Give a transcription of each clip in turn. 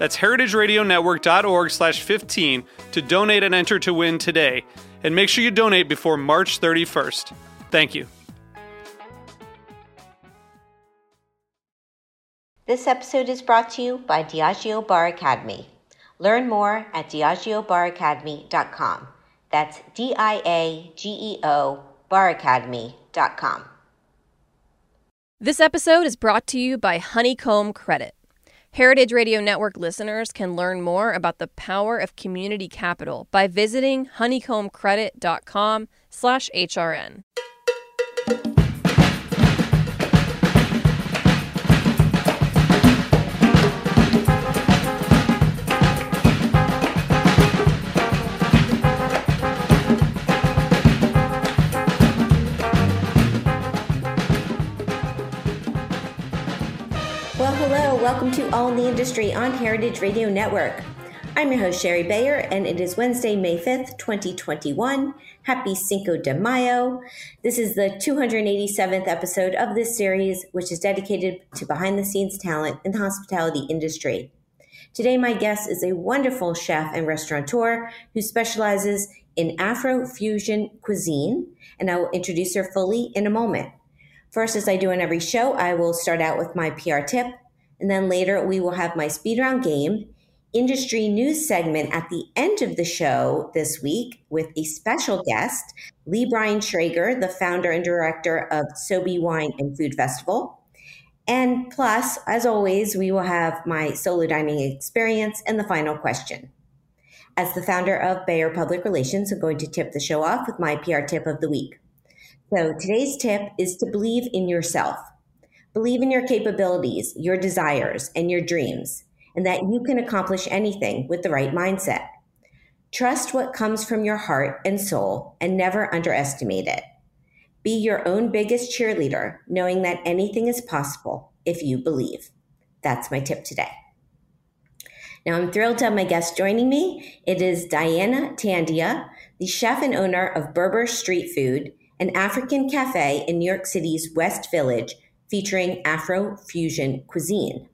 That's heritageradionetwork.org slash 15 to donate and enter to win today. And make sure you donate before March 31st. Thank you. This episode is brought to you by Diageo Bar Academy. Learn more at diageobaracademy.com. That's D I A G E O baracademy.com. This episode is brought to you by Honeycomb Credit. Heritage Radio Network listeners can learn more about the power of community capital by visiting honeycombcredit.com/hrn. welcome to All in the Industry on Heritage Radio Network. I'm your host, Shari Bayer, and it is Wednesday, May 5th, 2021. Happy Cinco de Mayo. This is the 287th episode of this series, which is dedicated to behind the scenes talent in the hospitality industry. Today, my guest is a wonderful chef and restaurateur who specializes in Afro fusion cuisine, and I will introduce her fully in a moment. First, as I do in every show, I will start out with my PR tip, and then later we will have my speed round game, industry news segment at the end of the show this week with a special guest, Lee Brian Schrager, the founder and director of Sobe Wine and Food Festival. And plus, as always, we will have my solo dining experience and the final question. As the founder of Bayer Public Relations, I'm going to tip the show off with my PR tip of the week. So today's tip is to believe in yourself. Believe in your capabilities, your desires, and your dreams, and that you can accomplish anything with the right mindset. Trust what comes from your heart and soul and never underestimate it. Be your own biggest cheerleader, knowing that anything is possible if you believe. That's my tip today. Now, I'm thrilled to have my guest joining me. It is Diana Tandia, the chef and owner of Berber Street Food an African cafe in New York City's West Village featuring Afro fusion cuisine.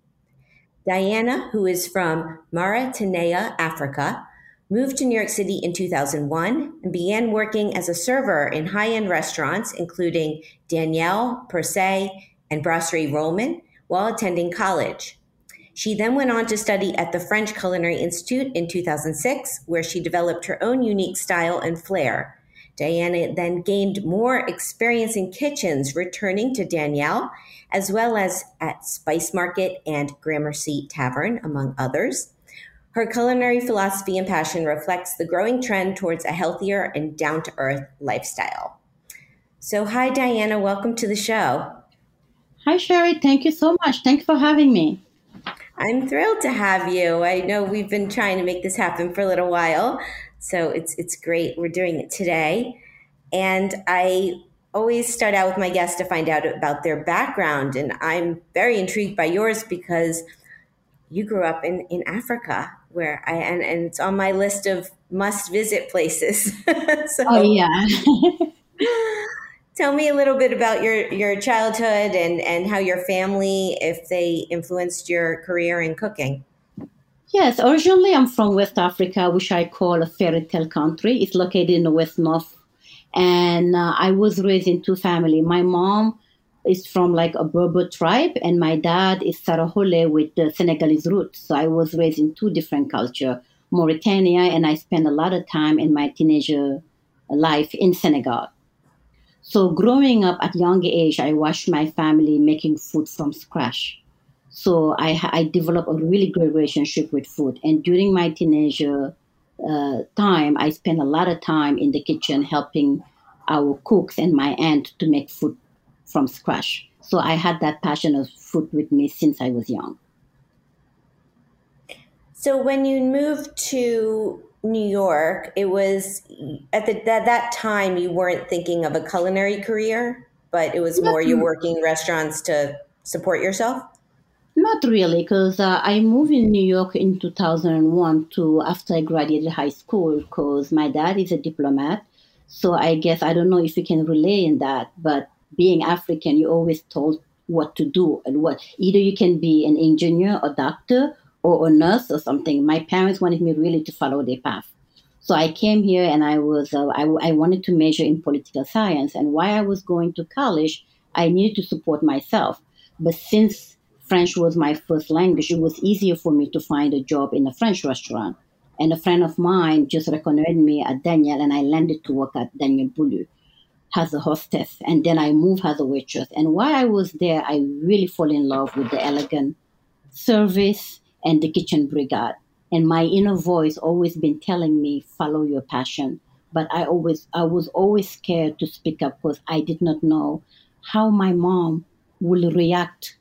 Diana, who is from Mauritania, Africa, moved to New York City in 2001 and began working as a server in high end restaurants, including Daniel, Per Se, and Brasserie Ruhlmann, while attending college. She then went on to study at the French Culinary Institute in 2006, where she developed her own unique style and flair Diana then gained more experience in kitchens, returning to Daniel, as well as at Spice Market and Gramercy Tavern, among others. Her culinary philosophy and passion reflects the growing trend towards a healthier and down to earth lifestyle. So, hi, Diana. Welcome to the show. Hi, Shari. Thank you so much. Thanks for having me. I'm thrilled to have you. I know we've been trying to make this happen for a little while. So it's it's great. We're doing it today. And I always start out with my guests to find out about their background. And I'm very intrigued by yours because you grew up in, in Africa where I and, and it's on my list of must visit places. so, oh yeah. tell me a little bit about your, your childhood and, and how your family, if they influenced your career in cooking. Yes, originally I'm from West Africa, which I call a fairy tale country. It's located in the West North. And uh, I was raised in two families. My mom is from like a Berber tribe, and my dad is Saraxolé with the Senegalese roots. So I was raised in two different culture, Mauritania, and I spent a lot of time in my teenager life in Senegal. So growing up at young age, I watched my family making food from scratch. So I, I developed a really great relationship with food. And during my teenager uh, time, I spent a lot of time in the kitchen helping our cooks and my aunt to make food from scratch. So I had that passion of food with me since I was young. So when you moved to New York, it was at the at that time you weren't thinking of a culinary career, but it was more you're working restaurants to support yourself. Not really, because uh, I moved in New York in 2001 to after I graduated high school. Because my dad is a diplomat, so I guess I don't know if you can relay in that, but being African, you're always told what to do and what either you can be an engineer or doctor or a nurse or something. My parents wanted me really to follow their path. So I came here and I was uh, I, I wanted to major in political science. And while I was going to college, I needed to support myself. But since French was my first language, it was easier for me to find a job in a French restaurant. And a friend of mine just recommended me at Daniel, and I landed to work at Daniel Boulud as a hostess. And then I moved as a waitress. And while I was there, I really fell in love with the elegant service and the kitchen brigade. And my inner voice always been telling me, follow your passion. But I always, I was always scared to speak up because I did not know how my mom will react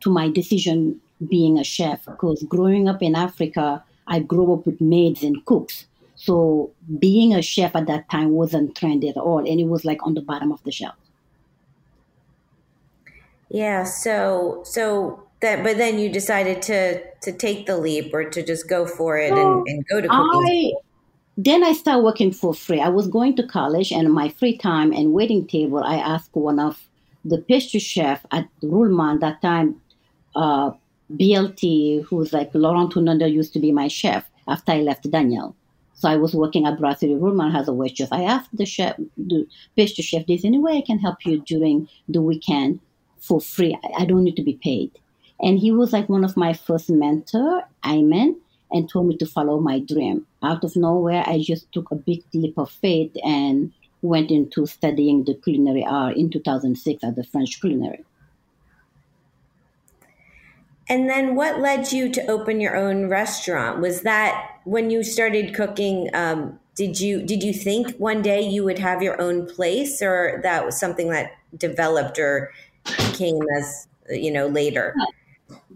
to my decision being a chef. Because growing up in Africa, I grew up with maids and cooks. So being a chef at that time wasn't trendy at all, and it was like on the bottom of the shelf. Yeah. So so that, but then you decided to to take the leap or to just go for it so and, and, go to cooking. I, then I started working for free. I was going to college, and my free time and waiting table, I asked one of the pastry chef at Ruhlmann that time, uh, BLT, who's like Laurent Tourondel used to be my chef after I left Daniel. So I was working at Brasserie Ruhlmann as a waitress. I asked the chef, the pastry chef, "There's any way I can help you during the weekend for free? I, I don't need to be paid." And he was like one of my first mentor, Ayman, and told me to follow my dream. Out of nowhere, I just took a big leap of faith and went into studying the culinary art in 2006 at the French Culinary. And then what led you to open your own restaurant? Was that when you started cooking? Um, did you did you think one day you would have your own place, or that was something that developed or came as you know later?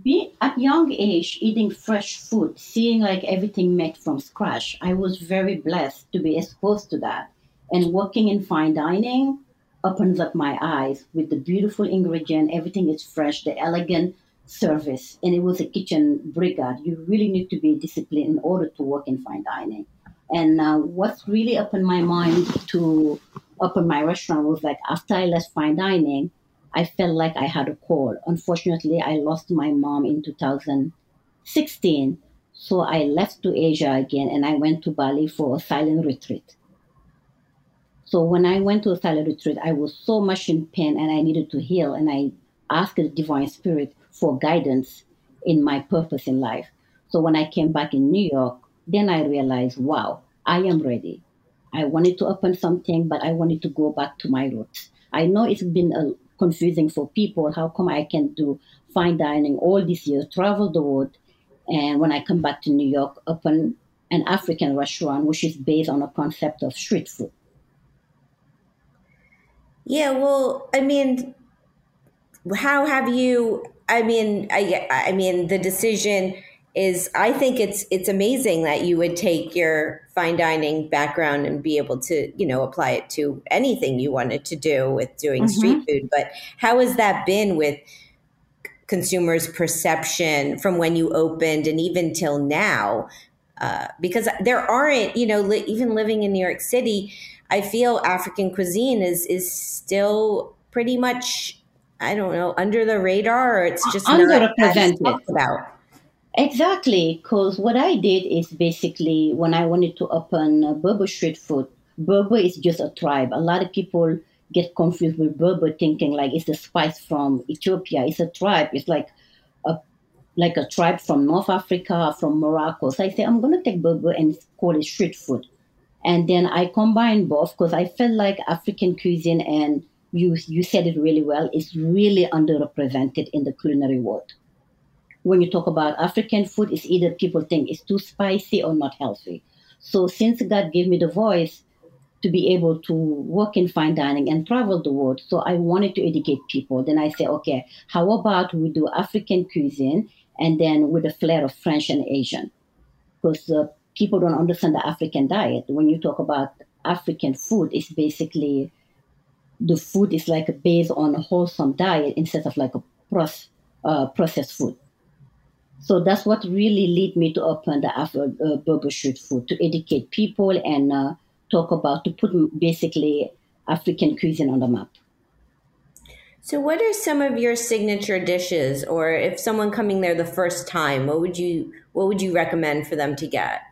Be at young age, eating fresh food, seeing like everything made from scratch, I was very blessed to be exposed to that. And working in fine dining opens up my eyes with the beautiful ingredient. Everything is fresh, the elegant service, and it was a kitchen brigade. You really need to be disciplined in order to work in fine dining. And uh, what's really opened my mind to open my restaurant was like after I left fine dining, I felt like I had a call. Unfortunately, I lost my mom in 2016. So I left to Asia again and I went to Bali for a silent retreat. So when I went to a silent retreat, I was so much in pain and I needed to heal. And I asked the Divine Spirit for guidance in my purpose in life. So when I came back in New York, then I realized, wow, I am ready. I wanted to open something, but I wanted to go back to my roots. I know it's been a confusing for people. How come I can do fine dining all these years, travel the world, and when I come back to New York, open an African restaurant which is based on a concept of street food? Yeah, well, I mean, how have you? I mean, I, I mean, the decision is I think it's it's amazing that you would take your fine dining background and be able to you know apply it to anything you wanted to do with doing mm-hmm. street food. But how has that been with consumers' perception from when you opened and even till now? Uh, because there aren't you know li- even living in New York City, I feel African cuisine is is still pretty much I don't know under the radar or it's just underrepresented about. Exactly, because what I did is basically when I wanted to open a Berber street food, Berber is just a tribe. A lot of people get confused with Berber, thinking like it's a spice from Ethiopia. It's a tribe. It's like a like a tribe from North Africa, from Morocco. So I say I'm gonna take Berber and call it street food, and then I combine both because I felt like African cuisine and you you said it really well, is really underrepresented in the culinary world. When you talk about African food, it's either people think it's too spicy or not healthy. So since God gave me the voice to be able to work in fine dining and travel the world, so I wanted to educate people. Then I said, okay, how about we do African cuisine and then with a flair of French and Asian? Because uh, people don't understand the African diet. When you talk about African food, it's basically the food is like based on a wholesome diet instead of like a process, uh, processed food. So that's what really led me to open the Afro uh, Berber Street Food to educate people and uh, talk about to put basically African cuisine on the map. So, what are some of your signature dishes, or if someone coming there the first time, what would you what would you recommend for them to get?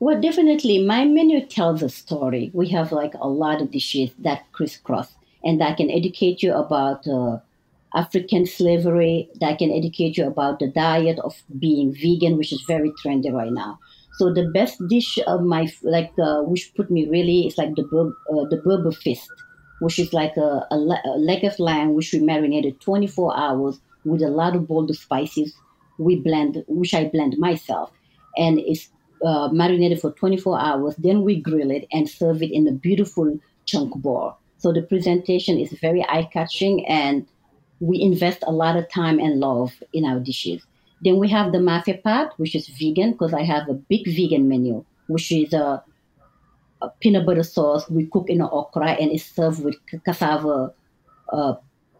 Well, definitely, my menu tells a story. We have like a lot of dishes that crisscross and that can educate you about uh, African slavery, that can educate you about the diet of being vegan, which is very trendy right now. So the best dish of my like uh, which put me really is like the uh, the Berber fist, which is like a, a, a, leg of lamb which we marinated 24 hours with a lot of bold spices. We blend, which I blend myself, and it's uh, marinated for 24 hours. Then we grill it and serve it in a beautiful chunk bowl. So the presentation is very eye catching and we invest a lot of time and love in our dishes. Then we have the mafé pot, which is vegan because I have a big vegan menu, which is a, a, peanut butter sauce we cook in an okra and it's served with cassava uh,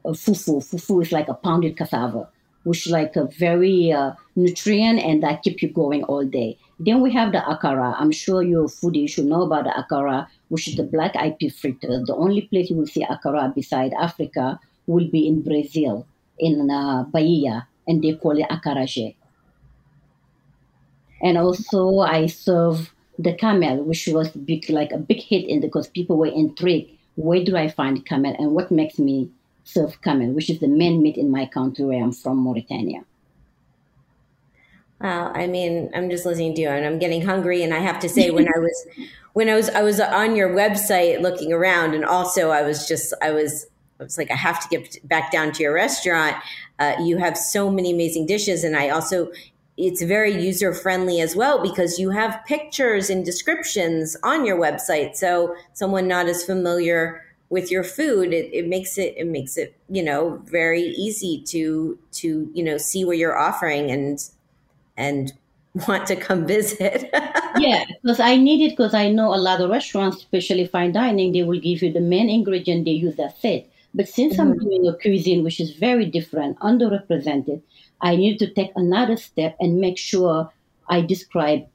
fufu. Fufu is like a pounded cassava, which is like a very uh, nutrient and that keep you going all day. Then we have the akara. I'm sure you're foodie, should know about the akara, which is the black eyed pea. The only place you will see akara beside Africa will be in Brazil, in uh, Bahia, and they call it acarajé. And also, I serve the camel, which was big, like a big hit in because people were intrigued. Where do I find camel, and what makes me serve camel, which is the main meat in my country where I'm from, Mauritania. Wow, I mean, I'm just listening to you, and I'm getting hungry. And I have to say, when I was when I was I was on your website looking around, and also I was just I was I was like, I have to get back down to your restaurant. Uh, you have so many amazing dishes, and I also it's very user friendly as well because you have pictures and descriptions on your website. So someone not as familiar with your food, it, it makes it it makes it you know very easy to to you know see what you're offering and and want to come visit. yeah, because I need it because I know a lot of restaurants, especially fine dining, they will give you the main ingredient they use. That's it. But since mm-hmm. I'm doing a cuisine which is very different, underrepresented, I need to take another step and make sure I describe,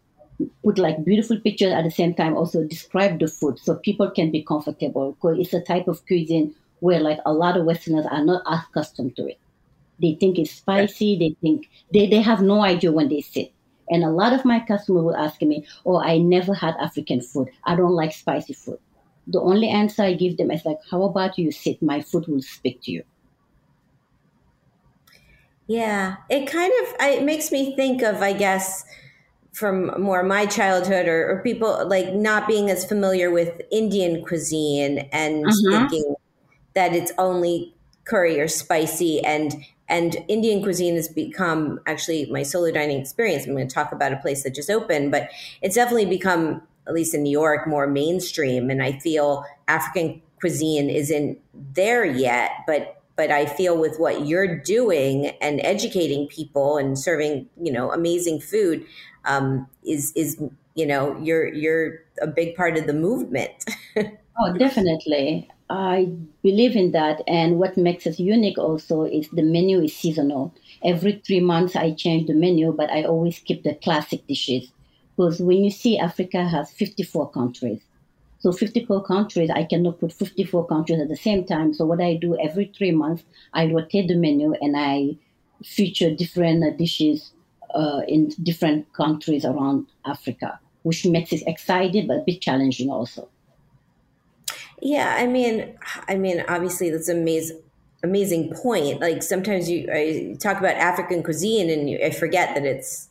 put like beautiful pictures at the same time, also describe the food so people can be comfortable. Because it's a type of cuisine where like a lot of Westerners are not accustomed to it. They think it's spicy. They think they, they have no idea when they sit. And a lot of my customers will ask me, Oh, I never had African food. I don't like spicy food the only answer I give them is like, how about you sit? My food will speak to you. Yeah, it kind of it makes me think of, I guess, from more my childhood or, or people like not being as familiar with Indian cuisine and uh-huh. thinking that it's only curry or spicy and and Indian cuisine has become actually my solo dining experience. I'm going to talk about a place that just opened, but it's definitely become at least in New York, more mainstream. And I feel African cuisine isn't there yet, but but I feel with what you're doing and educating people and serving, you know, amazing food, um, is is you know you're you're a big part of the movement. oh, definitely. I believe in that, and what makes us unique also is the menu is seasonal. Every three months, I change the menu, but I always keep the classic dishes because when you see Africa has 54 countries, so 54 countries, I cannot put 54 countries at the same time. So what I do every three months, I rotate the menu and I feature different dishes uh, in different countries around Africa, which makes it exciting but a bit challenging also. Yeah, I mean, I mean, obviously that's amazing amazing point. Like sometimes you I talk about African cuisine and you, I forget that it's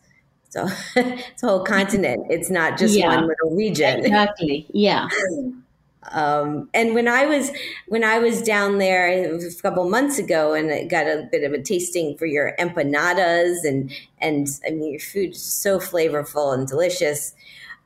so it's a whole continent. It's not just yeah, one little region. Exactly. Yeah. Um, and when I was when I was down there a couple months ago, and I got a bit of a tasting for your empanadas, and and I mean your food is so flavorful and delicious.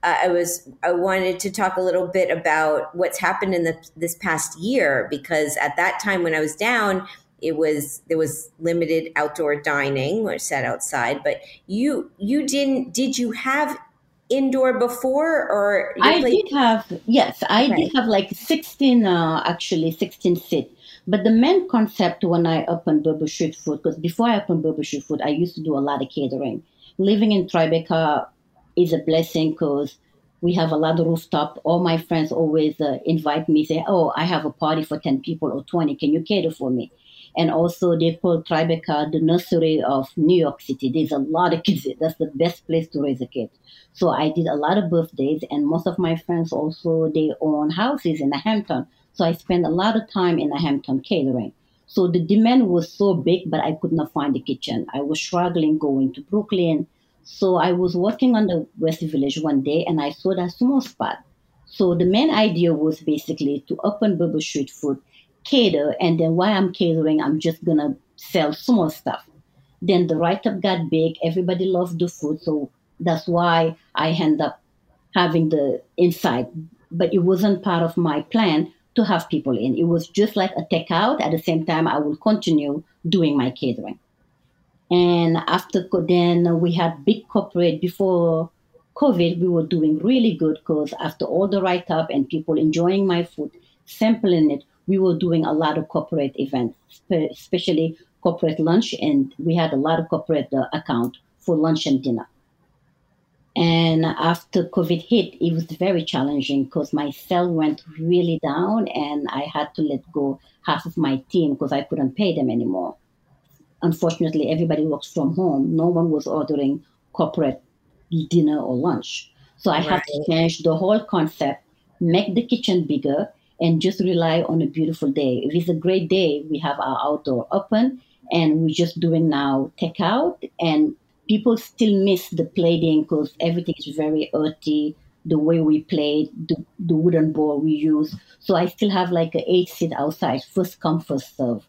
Uh, I was I wanted to talk a little bit about what's happened in the, this past year because at that time when I was down, it was there was limited outdoor dining or sat outside. But you you didn't did you have indoor before or I did have yes, I did have like sixteen uh, actually sixteen seat. But the main concept when I opened Berber Street Food, because before I opened Berber Street Food, I used to do a lot of catering. Living in Tribeca is a blessing because we have a lot of rooftop. All my friends always uh, invite me, say, "Oh, I have a party for ten people or twenty. Can you cater for me?" And also, they call Tribeca the nursery of New York City. There's a lot of kids. That's the best place to raise a kid. So I did a lot of birthdays, and most of my friends also they own houses in the Hampton. So I spent a lot of time in the Hampton catering. So the demand was so big, but I could not find the kitchen. I was struggling going to Brooklyn. So I was working on the West Village one day, and I saw that small spot. So the main idea was basically to open Berber Street Food cater, and then while I'm catering, I'm just gonna sell small stuff. Then the write up got big. Everybody loved the food, so that's why I end up having the inside. But it wasn't part of my plan to have people in. It was just like a takeout. At the same time, I will continue doing my catering. And after then, we had big corporate before COVID. We were doing really good because after all the write up and people enjoying my food, sampling it, we were doing a lot of corporate events, especially corporate lunch, and we had a lot of corporate uh, account for lunch and dinner. And after COVID hit, it was very challenging because my cell went really down, and I had to let go half of my team because I couldn't pay them anymore. Unfortunately, everybody works from home. No one was ordering corporate dinner or lunch. So I right. had to change the whole concept, make the kitchen bigger, and just rely on a beautiful day. If it's a great day, we have our outdoor open and we're just doing now takeout and people still miss the plating because everything is very earthy the way we play the, the wooden bowl we use so i still have like an eight seat outside first come first serve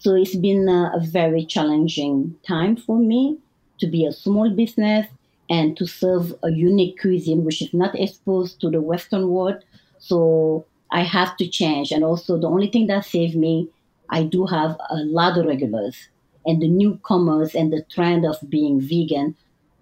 so it's been a, very challenging time for me to be a small business and to serve a unique cuisine which is not exposed to the western world so I have to change. And also, the only thing that saved me, I do have a lot of regulars and the newcomers and the trend of being vegan.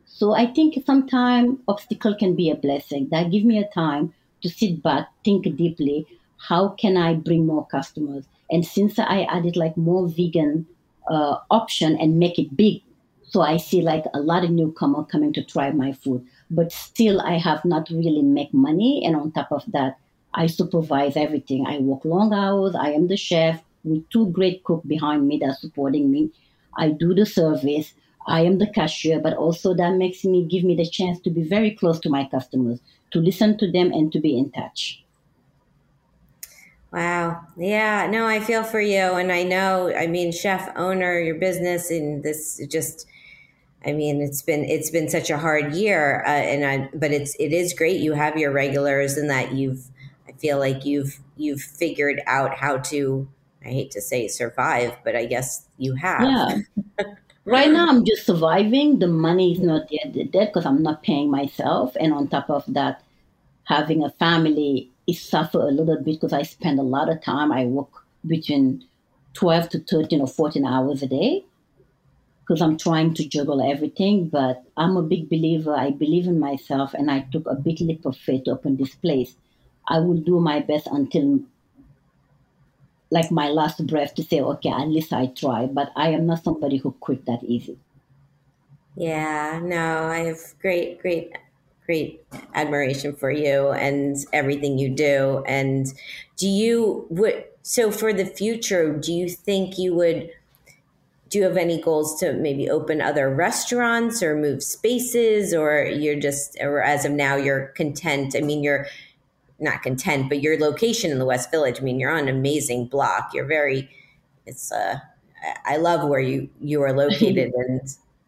So I think sometimes obstacle can be a blessing. That give me a time to sit back, think deeply. How can I bring more customers? And since I added like more vegan uh, option and make it big, so I see like a lot of newcomer coming to try my food. But still, I have not really make money. And on top of that, I supervise everything. I work long hours. I am the chef with two great cook behind me that supporting me. I do the service. I am the cashier, but also that makes me give me the chance to be very close to my customers, to listen to them and to be in touch. Wow. Yeah, no, I feel for you. And I know, I mean, chef owner, your business and this just, I mean, it's been, it's been such a hard year. Uh, and I, but it's, it is great. You have your regulars and that you've, I feel like you've you've figured out how to I hate to say survive, but I guess you have. Yeah. right now I'm just surviving. The money is not yet dead because I'm not paying myself. And on top of that, having a family is suffer a little bit because I spend a lot of time. I work between 12 to 13 or 14 hours a day because I'm trying to juggle everything. But I'm a big believer. I believe in myself and I took a big leap of faith to open this place. I will do my best until like my last breath to say, okay, at least I try. But I am not somebody who quit that easy. Yeah, no, I have great, great, great admiration for you and everything you do. And do you would so for the future? Do you think you would? Do you have any goals to maybe open other restaurants or move spaces, or you're just, or as of now, you're content? I mean, you're not content, but your location in the West Village. I mean, you're on an amazing block. You're very, it's, uh, I love where you, you are located and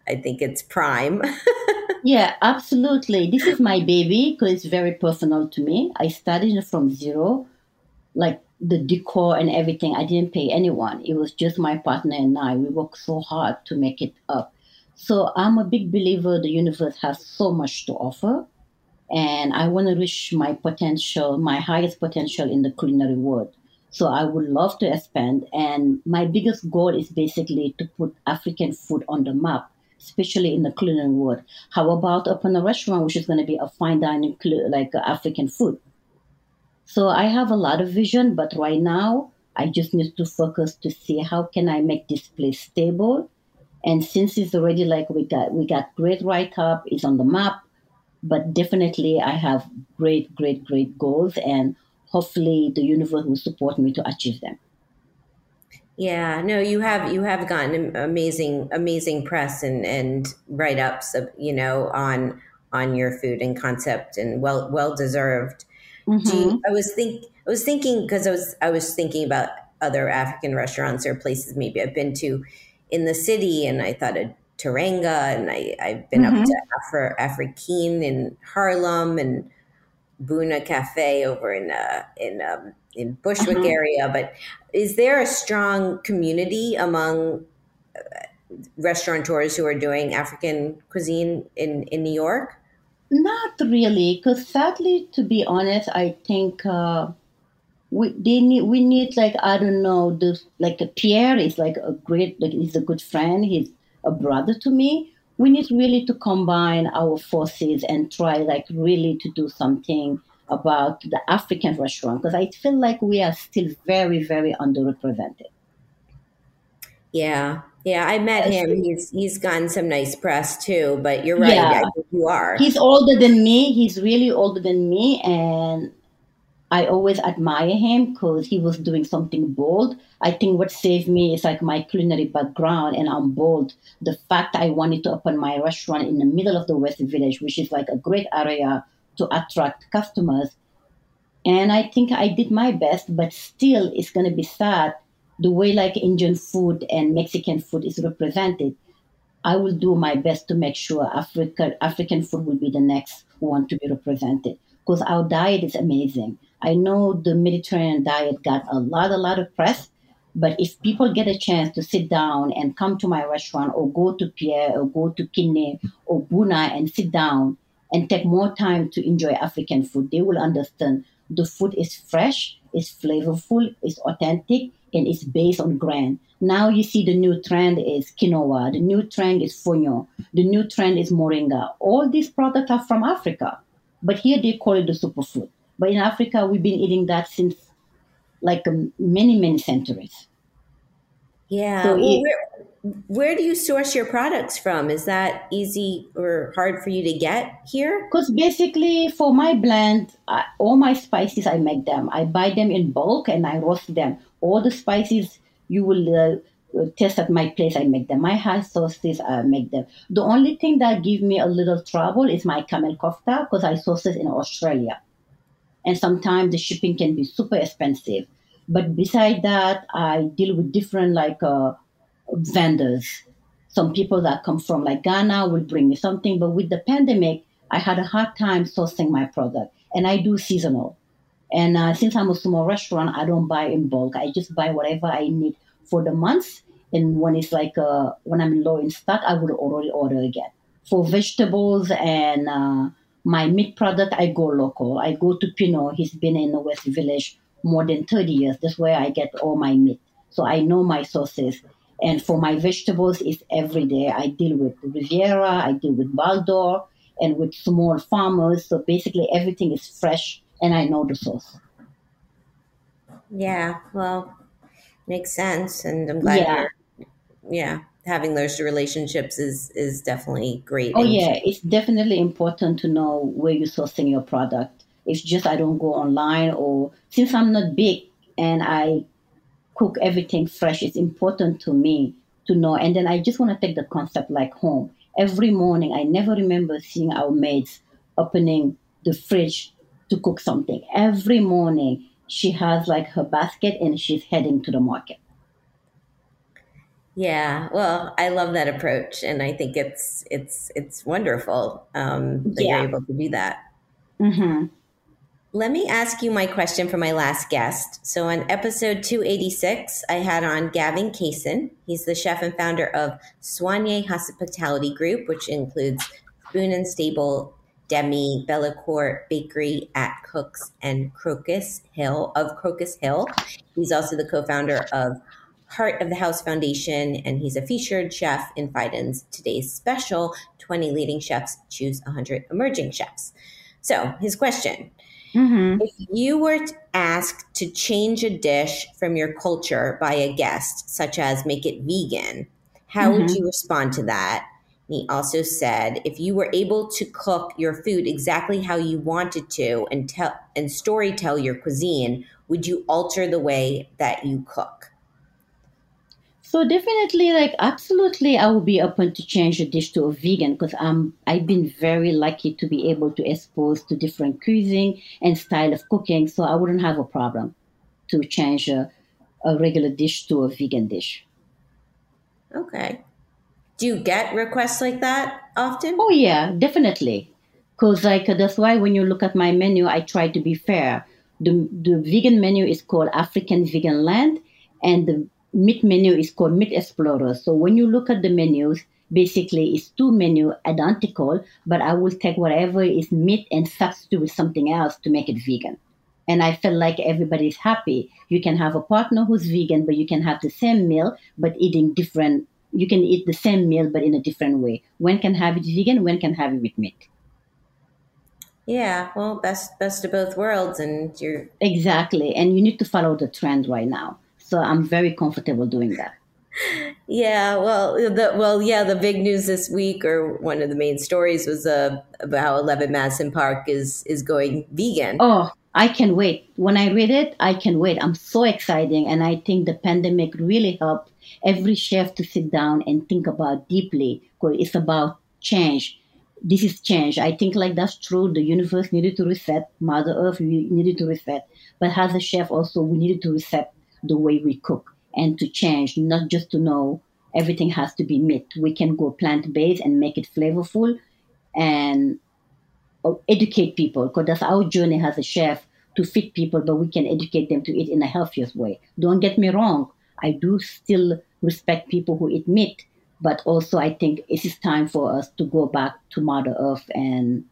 I think it's prime. yeah, absolutely. This is my baby because it's very personal to me. I started from zero like the decor and everything. I didn't pay anyone. It was just my partner and I. We worked so hard to make it up. So I'm a big believer the universe has so much to offer. And I want to reach my potential, my highest potential in the culinary world. So I would love to expand. And my biggest goal is basically to put African food on the map, especially in the culinary world. How about open a restaurant which is going to be a fine dining, like uh, African food? So I have a lot of vision, but right now I just need to focus to see how can I make this place stable. And since it's already like we got we got great write up, it's on the map, but definitely I have great, great, great goals and hopefully the universe will support me to achieve them. Yeah, no, you have you have gotten amazing amazing press and and write ups, you know, on on your food and concept, and well well deserved. Mm-hmm. You, I was think I was thinking because I was I was thinking about other African restaurants or places maybe I've been to in the city, and I thought of Teranga, and I I've been mm-hmm. up to Afri- Africa Kine in Harlem and Buna Cafe over in uh, in um, in Bushwick uh-huh. area. But is there a strong community among uh, restaurateurs who are doing African cuisine in in New York? Not really, because sadly, to be honest, I think uh, we they need we need like I don't know the like Pierre is like a great like he's a good friend. He's a brother to me we need really to combine our forces and try like really to do something about the African restaurant because I feel like we are still very, very underrepresented. Yeah. Yeah, I met him. He's he's gotten some nice press too, but you're right. Yeah. you are. He's older than me. He's really older than me and I always admire him because he was doing something bold. I think what saved me is like my culinary background and I'm bold. The fact I wanted to open my restaurant in the middle of the West Village, which is like a great area to attract customers. And I think I did my best, but still it's going to be sad the way like Indian food and Mexican food is represented. I will do my best to make sure Africa, African food will be the next one to be represented because our diet is amazing. I know the Mediterranean diet got a lot, a lot of press, but if people get a chance to sit down and come to my restaurant or go to Pierre or go to Kine or Buna and sit down and take more time to enjoy African food, they will understand the food is fresh, it's flavorful, it's authentic, and it's based on grain. Now you see the new trend is quinoa, the new trend is fonio, the new trend is moringa. All these products are from Africa, but here they call it the superfood. But in Africa, we've been eating that since like um, many, many centuries. Yeah. So it, where do you source your products from? Is that easy or hard for you to get here? Because basically, for my blend, I, all my spices, I make them. I buy them in bulk and I roast them. All the spices you will uh, test at my place, I make them. My hot sauces, I make them. The only thing that give me a little trouble is my camel kofta because I source it in Australia and sometimes the shipping can be super expensive. But beside that, I deal with different like uh, vendors. Some people that come from like Ghana will bring me something, but with the pandemic, I had a hard time sourcing my product, and I do seasonal. And uh, since I'm a small restaurant, I don't buy in bulk. I just buy whatever I need for the month. And when it's like uh, when I'm low in stock, I would already order again. For vegetables and uh, my meat product, I go local. I go to Pino. He's been in the West Village more than 30 years. That's where I get all my meat. So I know my sources. And for my vegetables, it's every day. I deal with Riviera, I deal with Baldor, and with small farmers. So basically, everything is fresh, and I know the source. Yeah, well, makes sense. And I'm glad yeah. you're, yeah, having those relationships is is definitely great. Oh yeah, it's definitely important to know where you're sourcing your product. It's just I don't go online or since I'm not big and I cook everything fresh, it's important to me to know. And then I just want to take the concept like home. Every morning, I never remember seeing our maids opening the fridge to cook something. Every morning, she has like her basket and she's heading to the market. Yeah, well, I love that approach, and I think it's it's it's wonderful um, that yeah. you're able to do that. Mm-hmm. Let me ask you my question for my last guest. So, on episode 286, I had on Gavin Kaysen. He's the chef and founder of Soigné Hospitality Group, which includes Spoon and Stable, Demi, Bellecourt Bakery at Cooks, and Crocus Hill of Crocus Hill. He's also the co founder of Heart of the House Foundation, and he's a featured chef in Phaidon's today's special 20 leading chefs choose 100 emerging chefs. So, his question Mm-hmm. If you were asked to change a dish from your culture by a guest, such as make it vegan, how mm-hmm. would you respond to that? And he also said, if you were able to cook your food exactly how you wanted to and tell and story tell your cuisine, would you alter the way that you cook? So definitely, like absolutely, I will be open to change a dish to a vegan because I'm um, I've been very lucky to be able to expose to different cuisine and style of cooking. So I wouldn't have a problem to change a, a regular dish to a vegan dish. Okay. Do you get requests like that often? Oh yeah, definitely. Because like that's why when you look at my menu, I try to be fair. The the vegan menu is called African Vegan Land, and the meat menu is called Meat Explorer. So when you look at the menus, basically it's two menu identical, but I will take whatever is meat and substitute with something else to make it vegan. And I feel like everybody's happy. You can have a partner who's vegan, but you can have the same meal, but eating different. You can eat the same meal, but in a different way. One can have it vegan, one can have it with meat. Yeah, well, best best of both worlds, and you're exactly. And you need to follow the trend right now. So I'm very comfortable doing that. Yeah, well, the well, yeah, the big news this week, or one of the main stories, was uh, about how Eleven Madison Park is is going vegan. Oh, I can wait. When I read it, I can wait. I'm so exciting, and I think the pandemic really helped every chef to sit down and think about deeply. It's about change. This is change. I think like that's true. The universe needed to reset. Mother Earth needed to reset. But as a chef, also we needed to reset the way we cook and to change, not just to know everything has to be meat. We can go plant based and make it flavorful and uh, educate people because that's our journey as a chef to feed people, but we can educate them to eat in a healthiest way. Don't get me wrong, I do still respect people who eat meat, but also I think it is time for us to go back to Mother Earth and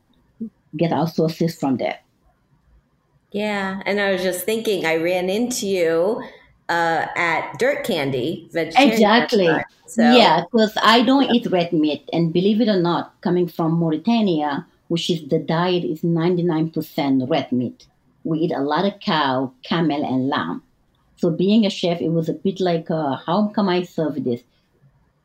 get our sources from there. Yeah, and I was just thinking, I ran into you uh, at Dirt Candy Exactly. So. Yeah, because I don't eat red meat, and believe it or not, coming from Mauritania, which is the diet is ninety nine percent red meat. We eat a lot of cow, camel, and lamb. So being a chef, it was a bit like, uh, how can I serve this?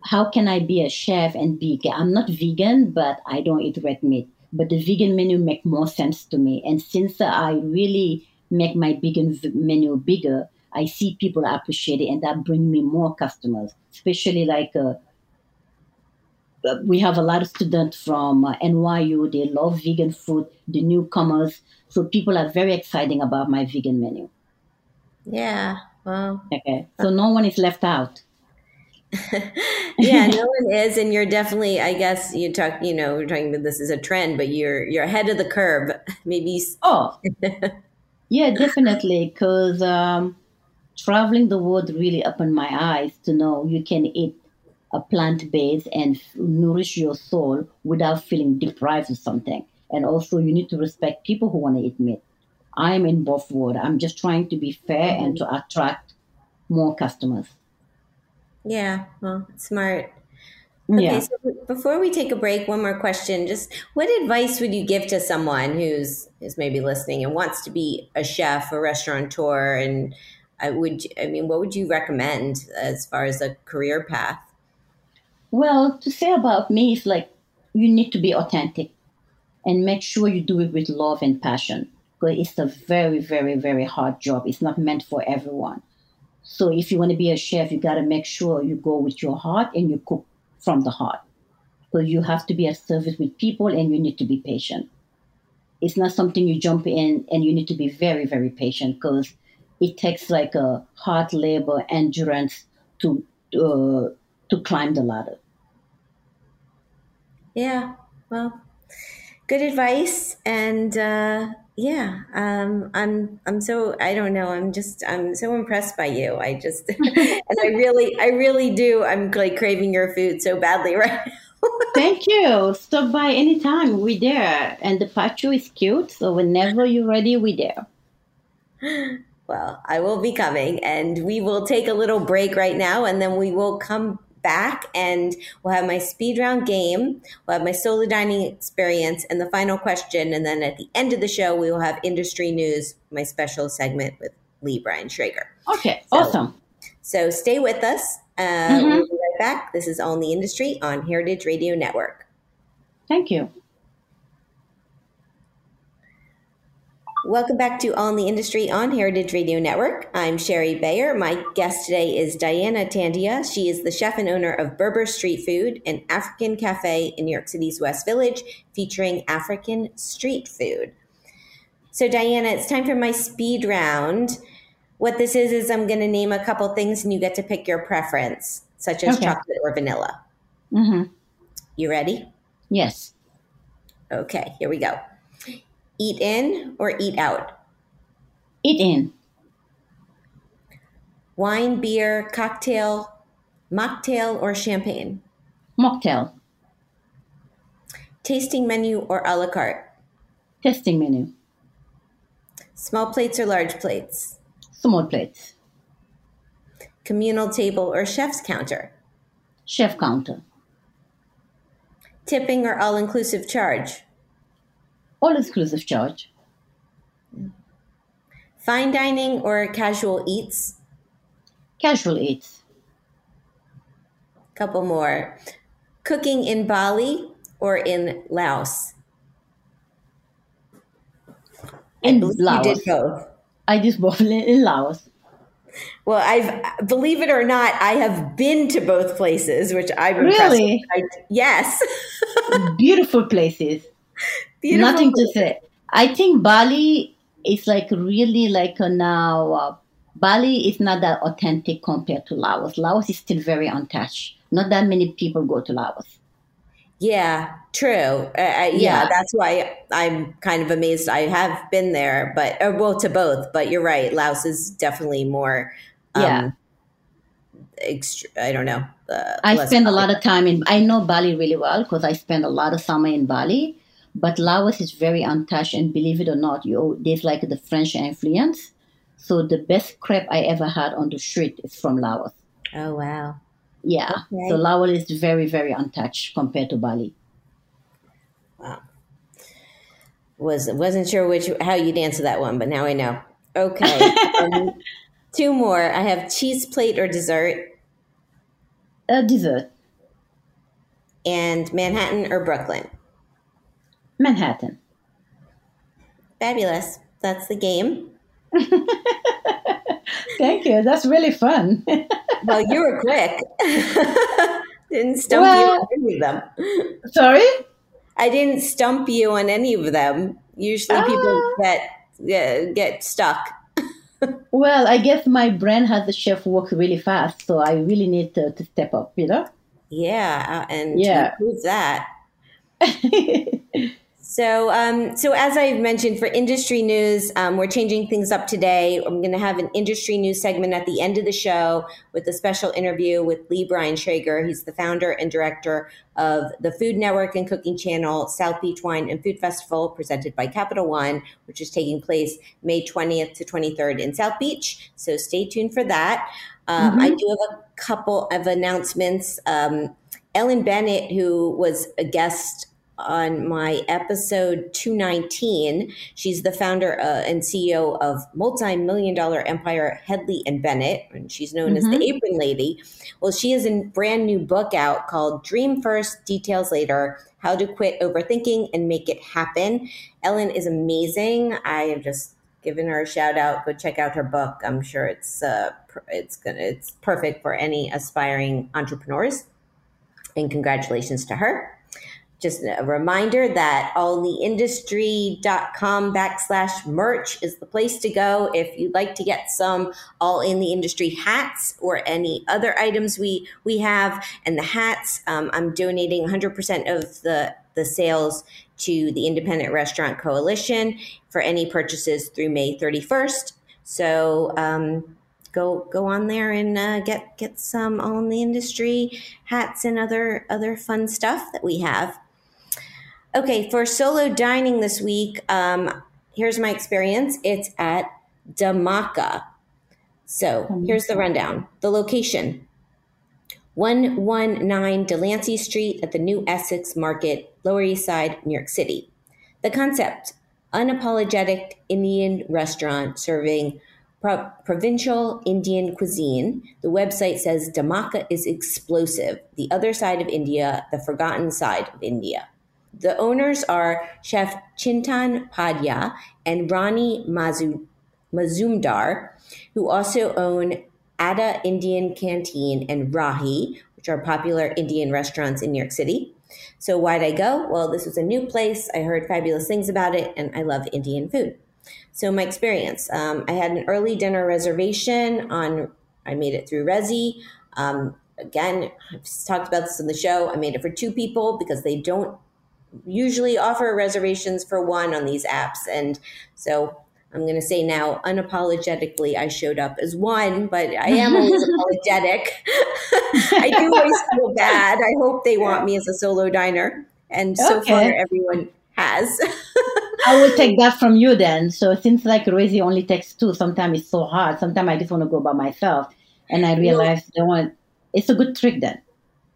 How can I be a chef and be? I'm not vegan, but I don't eat red meat. But the vegan menu make more sense to me. And since I really make my vegan menu bigger, I see people appreciate it, and that bring me more customers. Especially like uh, uh we have a lot of students from uh, NYU. They love vegan food. The newcomers, so people are very exciting about my vegan menu. Yeah. Well. Okay. So no one is left out. yeah, no one is, and you're definitely. I guess you talk. You know, we're talking about this as a trend, but you're you're ahead of the curve. Maybe. Oh. yeah, definitely. Because um, traveling the world really opened my eyes to know you can eat a plant based and nourish your soul without feeling deprived of something. And also, you need to respect people who want to eat meat. I'm in both worlds. I'm just trying to be fair and to mm-hmm. attract more customers. Yeah, well, smart. Okay, yeah. so before we take a break, one more question. Just what advice would you give to someone who's is maybe listening and wants to be a chef, a restaurateur, and I would I mean, what would you recommend as far as a career path? Well, to say about me is like you need to be authentic and make sure you do it with love and passion. Because it's a very, very, very hard job. It's not meant for everyone. So if you want to be a chef, you got to make sure you go with your heart and you cook from the heart. So you have to be at service with people and you need to be patient. It's not something you jump in and you need to be very, very patient because it takes like a hard labor endurance to uh, to climb the ladder. Yeah, well, good advice, and uh, Yeah, um, I'm. I'm so. I don't know. I'm just. I'm so impressed by you. I just, and I really, I really do. I'm like craving your food so badly right now. Thank you. Stop by anytime. We're there, and the patio is cute. So whenever you're ready, we're there. Well, I will be coming, and we will take a little break right now, and then we will come back and we'll have my speed round game, we'll have my solo dining experience, and the final question. And then at the end of the show, we will have industry news, my special segment with Lee Brian Schrager. Okay, so, awesome. So stay with us. Uh, mm-hmm. We'll be right back. This is All in the Industry on Heritage Radio Network. Thank you. Welcome back to All in the Industry on Heritage Radio Network. I'm Shari Bayer. My guest today is Diana Tandia. She is the chef and owner of Berber Street Food, an African cafe in New York City's West Village featuring African street food. So, Diana, it's time for my speed round. What this is, is I'm going to name a couple things and you get to pick your preference, such as okay. chocolate or vanilla. Mm-hmm. You ready? Yes. Okay, here we go. Eat in or eat out? Eat in. Wine, beer, cocktail, mocktail, or champagne? Mocktail. Tasting menu or a la carte? Tasting menu. Small plates or large plates? Small plates. Communal table or chef's counter? Chef counter. Tipping or all inclusive charge? All exclusive charge. Fine dining or casual eats? Casual eats. Couple more. Cooking in Bali or in Laos? In Laos. You did both. I did both in Laos. Well, I've believe it or not, I have been to both places, which I'm really yes, beautiful places. Beautiful. Nothing to say. I think Bali is like really like a now. Uh, Bali is not that authentic compared to Laos. Laos is still very untouched. Not that many people go to Laos. Yeah, true. Uh, yeah, yeah, that's why I'm kind of amazed. I have been there, but uh, well, to both. But you're right. Laos is definitely more. Um, yeah. Ext- I don't know. Uh, I spend a lot of time in. I know Bali really well because I spend a lot of summer in Bali. But Laos is very untouched, and believe it or not, you there's like the French influence. So the best crepe I ever had on the street is from Laos. Oh wow! Yeah, okay. so Laos is very very untouched compared to Bali. Wow. Was wasn't sure which how you'd answer that one, but now I know. Okay, um, two more. I have cheese plate or dessert. A dessert. And Manhattan or Brooklyn. Manhattan. Fabulous. That's the game. Thank you. That's really fun. well, you were quick. didn't stump well, you on any of them. Sorry? I didn't stump you on any of them. Usually people get, get, get stuck. well, I guess my brain has the chef work really fast, so I really need to, to step up, you know? Yeah, uh, and yeah. prove that. So, um, so as I mentioned, for industry news, um, we're changing things up today. I'm going to have an industry news segment at the end of the show with a special interview with Lee Brian Schrager. He's the founder and director of the Food Network and Cooking Channel South Beach Wine and Food Festival, presented by Capital One, which is taking place May 20th to 23rd in South Beach. So, stay tuned for that. Um, mm-hmm. I do have a couple of announcements. Um, Ellen Bennett, who was a guest on my episode 219. She's the founder uh, and CEO of multi-million dollar empire Hedley and Bennett, and she's known mm-hmm. as the mm-hmm. Apron Lady. Well, she has a brand new book out called Dream First, Details Later: How to Quit Overthinking and Make It Happen. Ellen is amazing. I have just given her a shout out. Go check out her book. I'm sure it's uh, it's gonna it's perfect for any aspiring entrepreneurs. And congratulations to her just a reminder that alltheindustry.com backslash merch is the place to go if you'd like to get some all in the industry hats or any other items we we have and the hats um, i'm donating 100% of the the sales to the Independent Restaurant Coalition for any purchases through May 31st. So um, go go on there and uh, get get some all in the industry hats and other other fun stuff that we have. Okay, for solo dining this week, um, here's my experience. It's at Dhamaka. So here's the rundown. The location 119 Delancey Street at the New Essex Market, Lower East Side, New York City. The concept unapologetic Indian restaurant serving pro- provincial Indian cuisine. The website says Dhamaka is explosive, the other side of India, the forgotten side of India. The owners are Chef Chintan Pandya and Roni Mazu- Mazumdar, who also own Adda Indian Canteen and Rahi, which are popular Indian restaurants in New York City. So, why'd I go? Well, this was a new place. I heard fabulous things about it, and I love Indian food. So, my experience um, I had an early dinner reservation on, I made it through Resy. Um, again, I've talked about this in the show. I made it for two people because they don't usually offer reservations for one on these apps. And so I'm going to say now, unapologetically, I showed up as one, but I am always apologetic. I do always feel bad. I hope they want me as a solo diner. And so okay. far, everyone has. I will take that from you then. So since like Resy only takes two, sometimes it's so hard. Sometimes I just want to go by myself. And I realize well, want, it's a good trick then.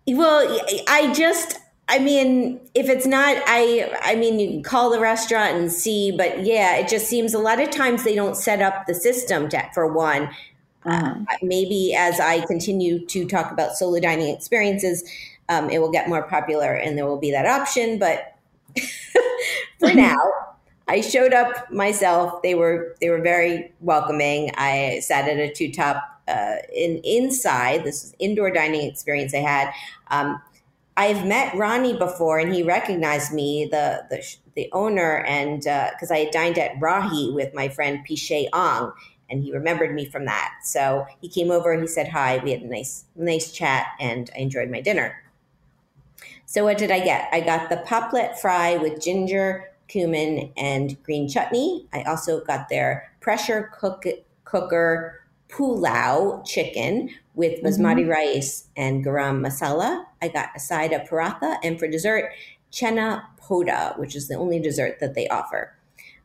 Well, I just, I mean, if it's not, I, I mean, you can call the restaurant and see, but yeah, it just seems a lot of times they don't set up the system to, for one. Uh-huh. Uh, maybe as I continue to talk about solo dining experiences, um, it will get more popular and there will be that option. But for now, I showed up myself. They were they were very welcoming. I sat at a two top uh, in inside. This is indoor dining experience I had. Um, I've met Ronnie before, and he recognized me, the the, the owner, and because uh, I had dined at Rahi with my friend Pichet Ong, and he remembered me from that. So he came over he said hi. We had a nice nice chat, and I enjoyed my dinner. So what did I get? I got the poplet fry with ginger, cumin, and green chutney. I also got their pressure cook cooker pulao chicken with basmati mm-hmm. rice and garam masala. I got a side of paratha, and for dessert, chena poda, which is the only dessert that they offer.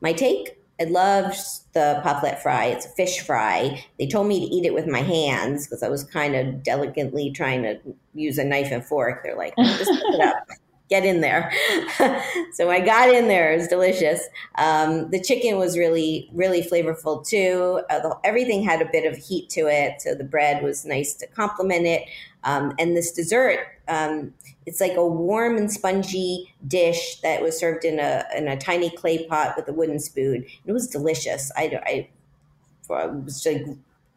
My take I loved the poplet fry. It's a fish fry. They told me to eat it with my hands because I was kind of delicately trying to use a knife and fork. They're like, just pick it up get in there. so I got in there. It was delicious. Um, the chicken was really, really flavorful too. Uh, everything had a bit of heat to it. So the bread was nice to complement it. Um, and this dessert, um, it's like a warm and spongy dish that was served in a, in a tiny clay pot with a wooden spoon. It was delicious. I, I, I was like,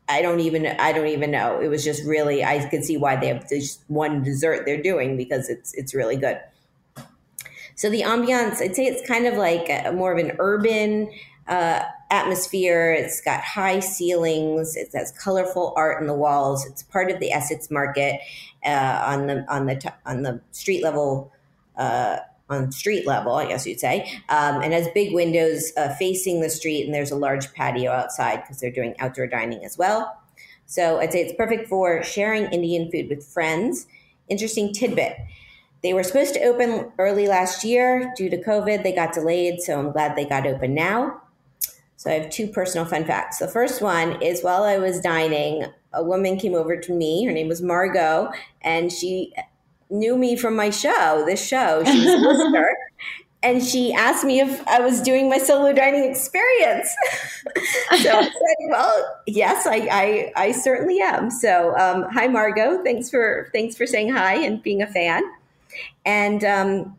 I don't even I don't even know. It was just really I could see why they have this one dessert they're doing because it's it's really good. So the ambiance, I'd say it's kind of like a, more of an urban uh, atmosphere. It's got high ceilings. It has colorful art in the walls. It's part of the Essex Market uh, on the on the on the street level. Uh, on street level, I guess you'd say, um, and has big windows uh, facing the street, and there's a large patio outside because they're doing outdoor dining as well. So I'd say it's perfect for sharing Indian food with friends. Interesting tidbit they were supposed to open early last year. Due to COVID, they got delayed. So I'm glad they got open now. So I have two personal fun facts. The first one is while I was dining, a woman came over to me. Her name was Margot, and she knew me from my show, this show. She was a listener. and she asked me if I was doing my solo dining experience. so I said, "Well, yes, I, I, I certainly am." So, um, hi, Margot. Thanks for thanks for saying hi and being a fan. And um,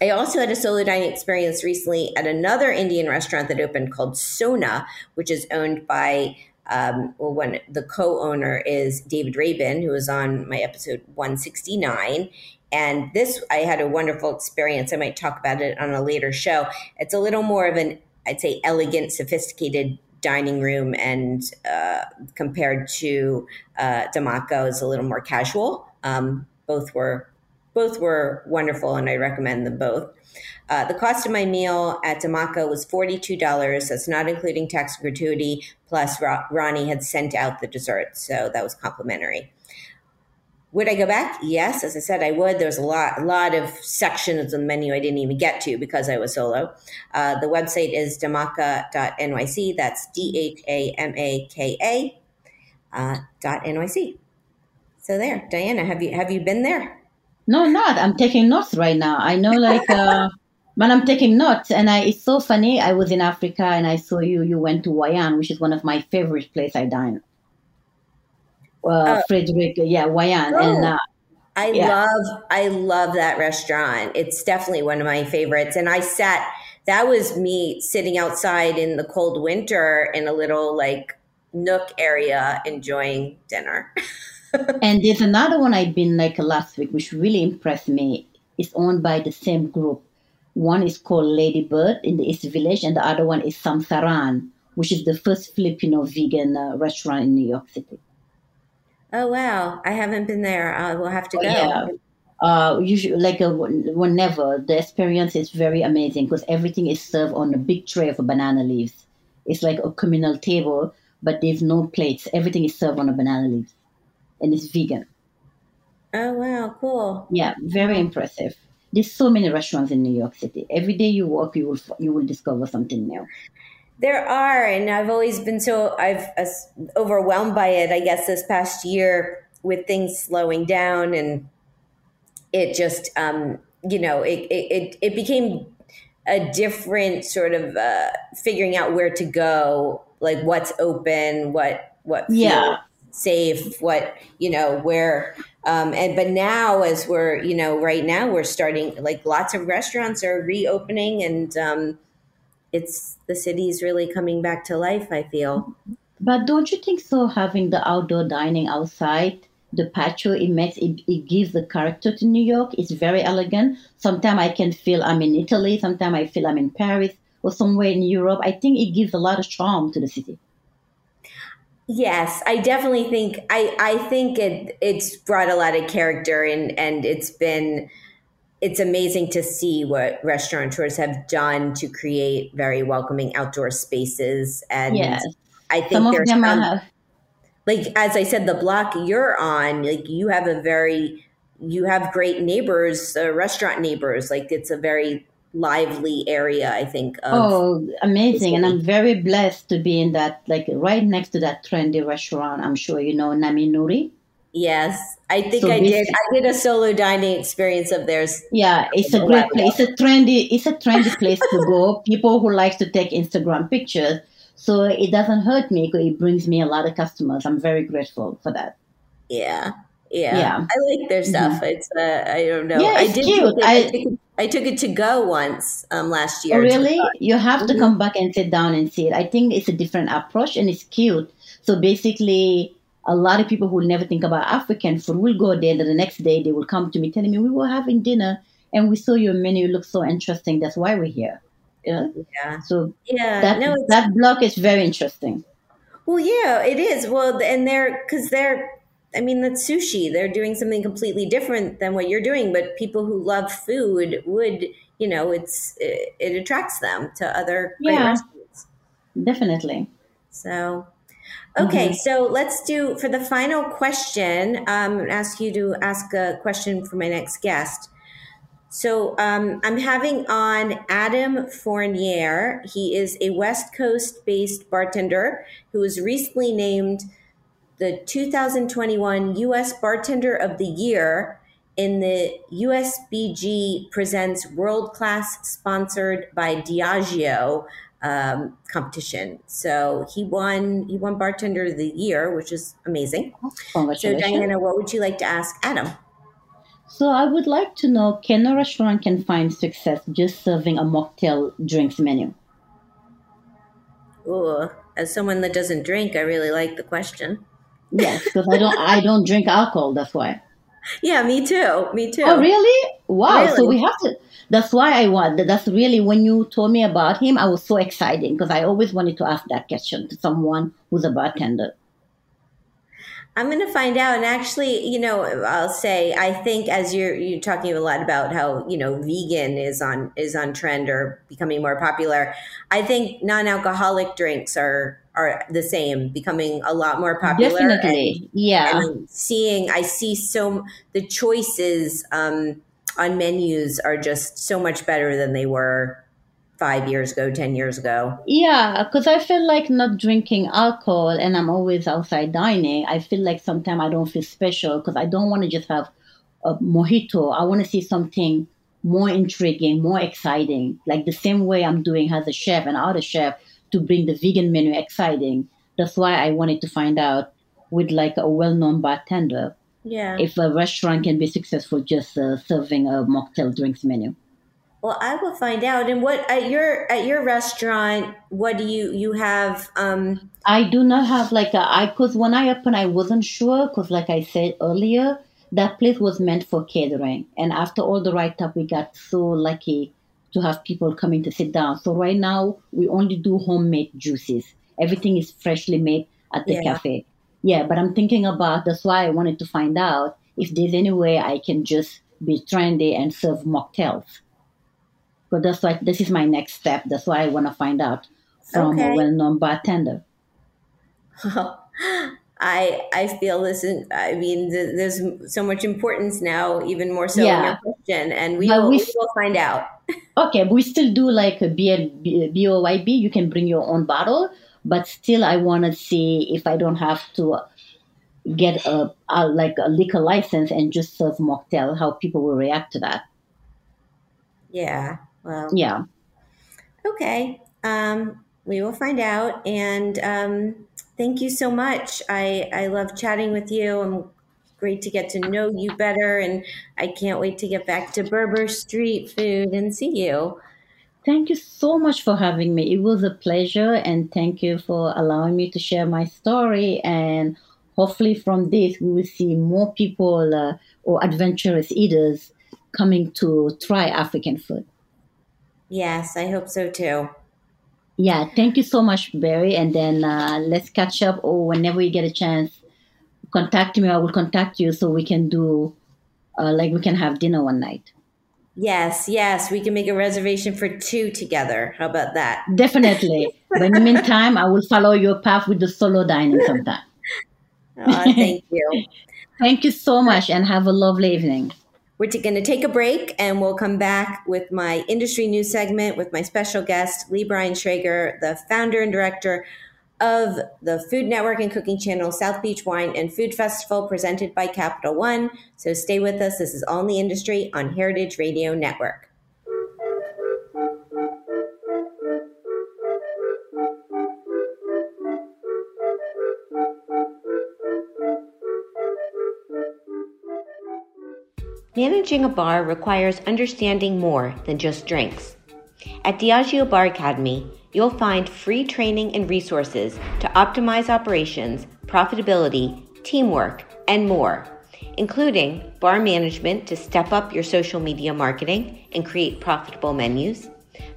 I also had a solo dining experience recently at another Indian restaurant that opened called Sona, which is owned by um, well, when the co-owner is David Rabin, who was on my episode 169. And this, I had a wonderful experience. I might talk about it on a later show. It's a little more of an, I'd say, elegant, sophisticated dining room, and uh, compared to uh, Dhamaka, is a little more casual. Um, both were both were wonderful, and I recommend them both. Uh, the cost of my meal at Dhamaka was $42. That's not including tax and gratuity. Plus, Ronnie had sent out the dessert, so that was complimentary. Would I go back? Yes, as I said, I would. There's a lot, a lot of sections of the menu I didn't even get to because I was solo. Uh, the website is dhamaka.nyc. That's D H A M A K A uh, dot NYC. So there, Diana, have you have you been there? No, not. I'm taking notes right now. I know, like, uh, but I'm taking notes, and I. It's so funny. I was in Africa, and I saw you. You went to Wayan, which is one of my favorite places I dine uh, uh, Frederick, yeah, Wayan, oh, and uh, I yeah. love I love that restaurant. It's definitely one of my favorites. And I sat that was me sitting outside in the cold winter in a little like nook area enjoying dinner. and there's another one I've been like last week, which really impressed me. It's owned by the same group. One is called Ladybird in the East Village, and the other one is Samsaran, which is the first Filipino vegan uh, restaurant in New York City. Oh wow, I haven't been there. I will have to oh, go. Yeah. Uh, usually, like uh, whenever the experience is very amazing because everything is served on a big tray of banana leaves. It's like a communal table, but there's no plates. Everything is served on a banana leaves, and it's vegan. Oh wow, cool. Yeah, very impressive. There's so many restaurants in New York City. Every day you walk, you will you will discover something new. There are, and I've always been so I've uh, overwhelmed by it. I guess this past year with things slowing down, and it just um, you know it it it became a different sort of uh, figuring out where to go, like what's open, what what yeah safe, what you know where. Um, and but now, as we're you know right now, we're starting like lots of restaurants are reopening and. Um, it's the city's really coming back to life, I feel. But don't you think so? Having the outdoor dining outside, the patio, it makes it, it gives the character to New York. It's very elegant. Sometimes I can feel I'm in Italy. Sometimes I feel I'm in Paris or somewhere in Europe. I think it gives a lot of charm to the city. Yes, I definitely think I, I think it it's brought a lot of character and and it's been it's amazing to see what restaurateurs have done to create very welcoming outdoor spaces. And yes. I think some there's some, like as I said, the block you're on, like you have a very you have great neighbors, uh, restaurant neighbors. Like it's a very lively area. I think. oh, amazing! And I'm very blessed to be in that, like right next to that trendy restaurant. I'm sure you know Nami Nuri. Yes, I think so I did. I did a solo dining experience of theirs. Yeah, it's a great place. It's a trendy. It's a trendy place to go. People who like to take Instagram pictures. So it doesn't hurt me. because It brings me a lot of customers. I'm very grateful for that. Yeah, yeah. yeah. I like their stuff. Mm-hmm. It's uh, I don't know. Yeah, it's I did cute. It, I, I, took it, I, took it, to go once um, last year. Oh, really? You have to mm-hmm. come back and sit down and see it. I think it's a different approach and it's cute. So basically a lot of people who will never think about African food will go there. And the next day they will come to me telling me we were having dinner and we saw your menu It look so interesting. That's why we're here. Yeah. yeah. So yeah, that no, that block is very interesting. Well, yeah, it is. Well, and they're because they're. I mean, that's sushi. They're doing something completely different than what you're doing. But people who love food would, you know, it's it, it attracts them to other yeah, restaurants. Definitely. So Okay, mm-hmm. so let's do for the final question. Um, ask you to ask a question for my next guest. So um, I'm having on Adam Fournier. He is a West Coast based bartender who was recently named the 2021 U.S. Bartender of the Year in the USBG Presents World Class, sponsored by Diageo um, competition. So he won. He won Bartender of the Year, which is amazing. So Diana, what would you like to ask Adam? So I would like to know: Can a restaurant can find success just serving a mocktail drinks menu? Ooh, as someone that doesn't drink, I really like the question. Yes, because I don't. I don't drink alcohol. That's why. Yeah, me too. Me too. Oh, really? Wow. Really? So we have to that's why I want. That's really when you told me about him, I was so excited because I always wanted to ask that question to someone who's a bartender. I'm going to find out. And actually, you know, I'll say I think as you're you're talking a lot about how you know vegan is on is on trend or becoming more popular. I think non-alcoholic drinks are are the same, becoming a lot more popular. Definitely, and, yeah. And seeing, I see so the choices um, on menus are just so much better than they were five years ago, 10 years ago? Yeah, because I feel like not drinking alcohol and I'm always outside dining. I feel like sometimes I don't feel special because I don't want to just have a mojito. I want to see something more intriguing, more exciting, like the same way I'm doing as a chef and other chef to bring the vegan menu exciting. That's why I wanted to find out with like a well-known bartender. Yeah. If a restaurant can be successful just uh, serving a mocktail drinks menu. Well, I will find out. And what at your at your restaurant, what do you you have? Um, I do not have like a I because when I opened, I wasn't sure because, like I said earlier, that place was meant for catering. And after all the write up, we got so lucky to have people coming to sit down. So right now, we only do homemade juices. Everything is freshly made at the yeah. cafe. Yeah, but I'm thinking about that's why I wanted to find out if there's any way I can just be trendy and serve mocktails but that's why this is my next step. That's why I want to find out from okay. a well-known bartender. I I feel this. Is, I mean, there's so much importance now, even more so yeah. in your question, and we will, we, we will find out. Okay, we still do like a beer BYOB. You can bring your own bottle, but still, I want to see if I don't have to get a, a like a liquor license and just serve mocktail. How people will react to that. Yeah. Well, yeah. Okay. Um, we will find out. And um, thank you so much. I, I love chatting with you. I'm great to get to know you better. And I can't wait to get back to Berber Street Food and see you. Thank you so much for having me. It was a pleasure. And thank you for allowing me to share my story. And hopefully, from this, we will see more people uh, or adventurous eaters coming to try African food. Yes, I hope so too. Yeah, thank you so much, Barry. And then uh, let's catch up or whenever you get a chance, contact me. I will contact you so we can do, uh, like, we can have dinner one night. Yes, yes, we can make a reservation for two together. How about that? Definitely. but in the meantime, I will follow your path with the solo dining sometime. oh, thank you. thank you so much and have a lovely evening. We're going to take a break and we'll come back with my industry news segment with my special guest, Lee Brian Schrager, the founder and director of the Food Network and Cooking Channel South Beach Wine and Food Festival presented by Capital One. So stay with us. This is All in the Industry on Heritage Radio Network. Managing a bar requires understanding more than just drinks. At Diageo Bar Academy, you'll find free training and resources to optimize operations, profitability, teamwork, and more, including bar management to step up your social media marketing and create profitable menus,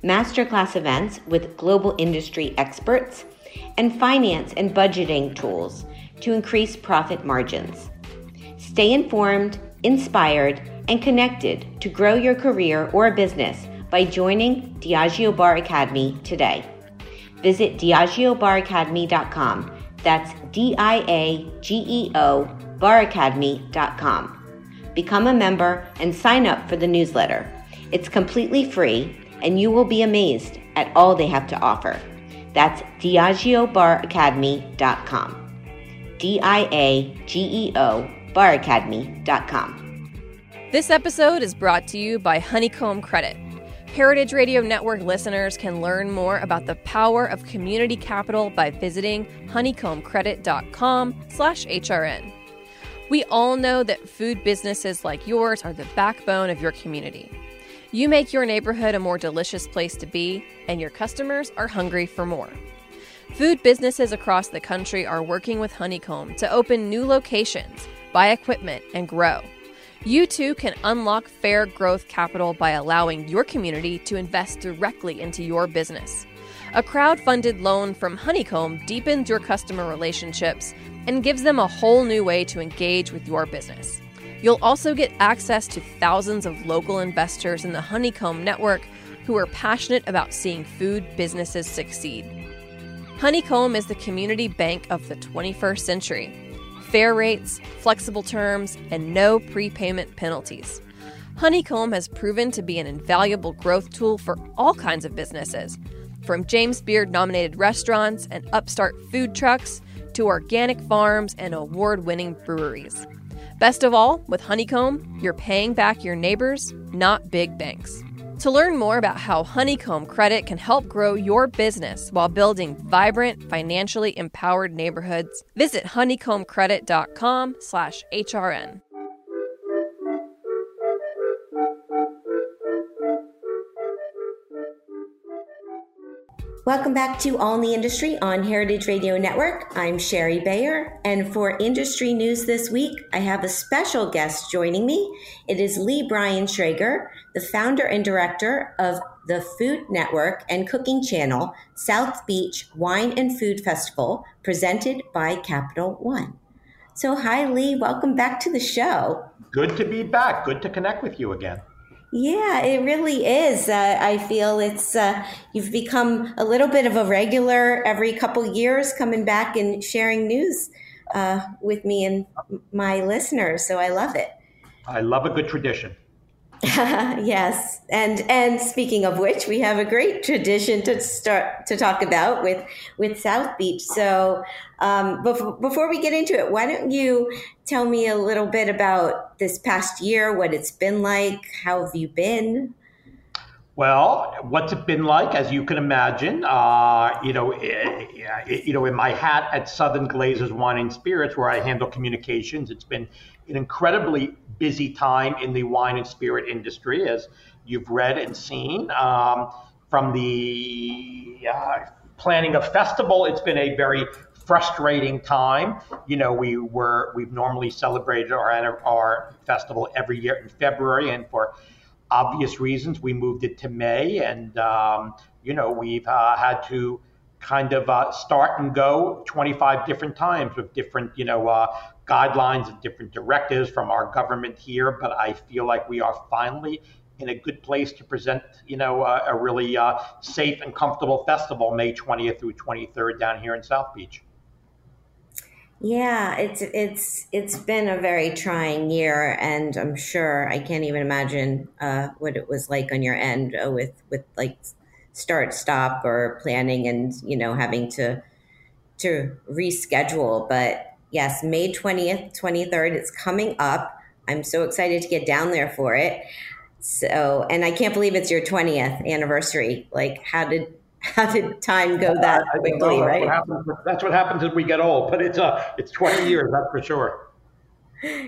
masterclass events with global industry experts, and finance and budgeting tools to increase profit margins. Stay informed, inspired, and connected to grow your career or business by joining Diageo Bar Academy today. Visit DiageoBarAcademy.com. That's D I A G E O baracademy.com. Become a member and sign up for the newsletter. It's completely free and you will be amazed at all they have to offer. That's DiageoBarAcademy.com. D I A G E O baracademy.com. This episode is brought to you by Honeycomb Credit. Heritage Radio Network listeners can learn more about the power of community capital by visiting honeycombcredit.com/hrn. We all know that food businesses like yours are the backbone of your community. You make your neighborhood a more delicious place to be, and your customers are hungry for more. Food businesses across the country are working with Honeycomb to open new locations, buy equipment, and grow. You too can unlock fair growth capital by allowing your community to invest directly into your business. A crowd funded loan from Honeycomb deepens your customer relationships and gives them a whole new way to engage with your business. You'll also get access to thousands of local investors in the Honeycomb network who are passionate about seeing food businesses succeed. Honeycomb is the community bank of the 21st century. Fair rates, flexible terms, and no prepayment penalties. Honeycomb has proven to be an invaluable growth tool for all kinds of businesses, from James Beard nominated restaurants and upstart food trucks to organic farms and award winning breweries. Best of all, with Honeycomb, you're paying back your neighbors, not big banks. To learn more about how Honeycomb Credit can help grow your business while building vibrant, financially empowered neighborhoods, visit honeycombcredit.com/hrn. Welcome back to All in the Industry on Heritage Radio Network. I'm Shari Bayer, and for industry news this week, I have a special guest joining me. It is Lee Brian Schrager, the founder and director of the Food Network and cooking channel South Beach Wine and Food Festival, presented by Capital One. So, hi, Lee. Welcome back to the show. Good to be back. Good to connect with you again. Yeah, it really is. Uh, I feel it's uh, you've become a little bit of a regular every couple years, coming back and sharing news uh, with me and my listeners. So I love it. I love a good tradition. yes, and and speaking of which, we have a great tradition to start to talk about with with South Beach. So, um, before before we get into it, why don't you tell me a little bit about this past year, what it's been like, how have you been? Well, what's it been like? As you can imagine, uh, you know, it, it, you know, in my hat at Southern Glazers Wine and Spirits, where I handle communications, it's been an incredibly busy time in the wine and spirit industry, as you've read and seen. Um, from the uh, planning of festival, it's been a very frustrating time. You know, we were we've normally celebrated our our festival every year in February, and for obvious reasons, we moved it to May, and um, you know, we've uh, had to kind of uh, start and go 25 different times with different, you know, uh, guidelines and different directives from our government here. But I feel like we are finally in a good place to present, you know, uh, a really uh, safe and comfortable festival May 20th through 23rd down here in South Beach. Yeah, it's it's it's been a very trying year, and I'm sure I can't even imagine uh, what it was like on your end uh, with with like start stop or planning and you know having to to reschedule but yes may 20th 23rd it's coming up i'm so excited to get down there for it so and i can't believe it's your 20th anniversary like how did how did time go that quickly right that's what, happens, that's what happens as we get old but it's uh it's 20 years that's for sure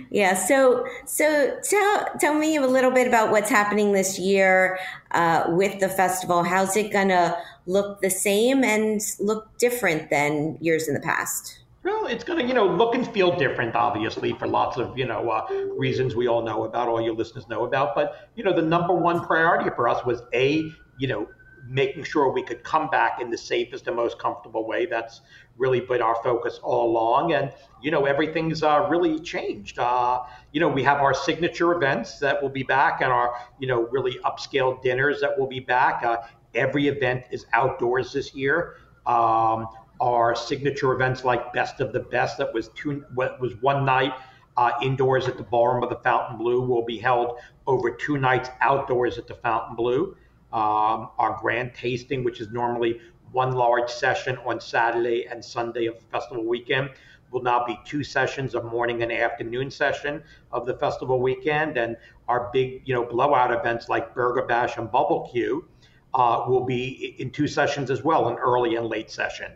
yeah. So, so tell tell me a little bit about what's happening this year uh, with the festival. How's it gonna look the same and look different than years in the past? Well, it's going to, you know, look and feel different, obviously, for lots of, you know, uh, reasons we all know about, all your listeners know about. But, you know, the number one priority for us was A, you know, making sure we could come back in the safest and most comfortable way. That's really been our focus all along. And, you know, everything's uh, really changed. Uh, you know, we have our signature events that will be back and our, you know, really upscale dinners that will be back. Uh, every event is outdoors this year. Um, our signature events like Best of the Best, that was two, what was one night uh, indoors at the ballroom of the Fontainebleau, will be held over two nights outdoors at the Fontainebleau. Um, our grand tasting, which is normally one large session on Saturday and Sunday of festival weekend, will now be two sessions, a morning and afternoon session of the festival weekend. And our big, you know, blowout events like Burger Bash and Bubble Q uh, will be in two sessions as well, an early and late session.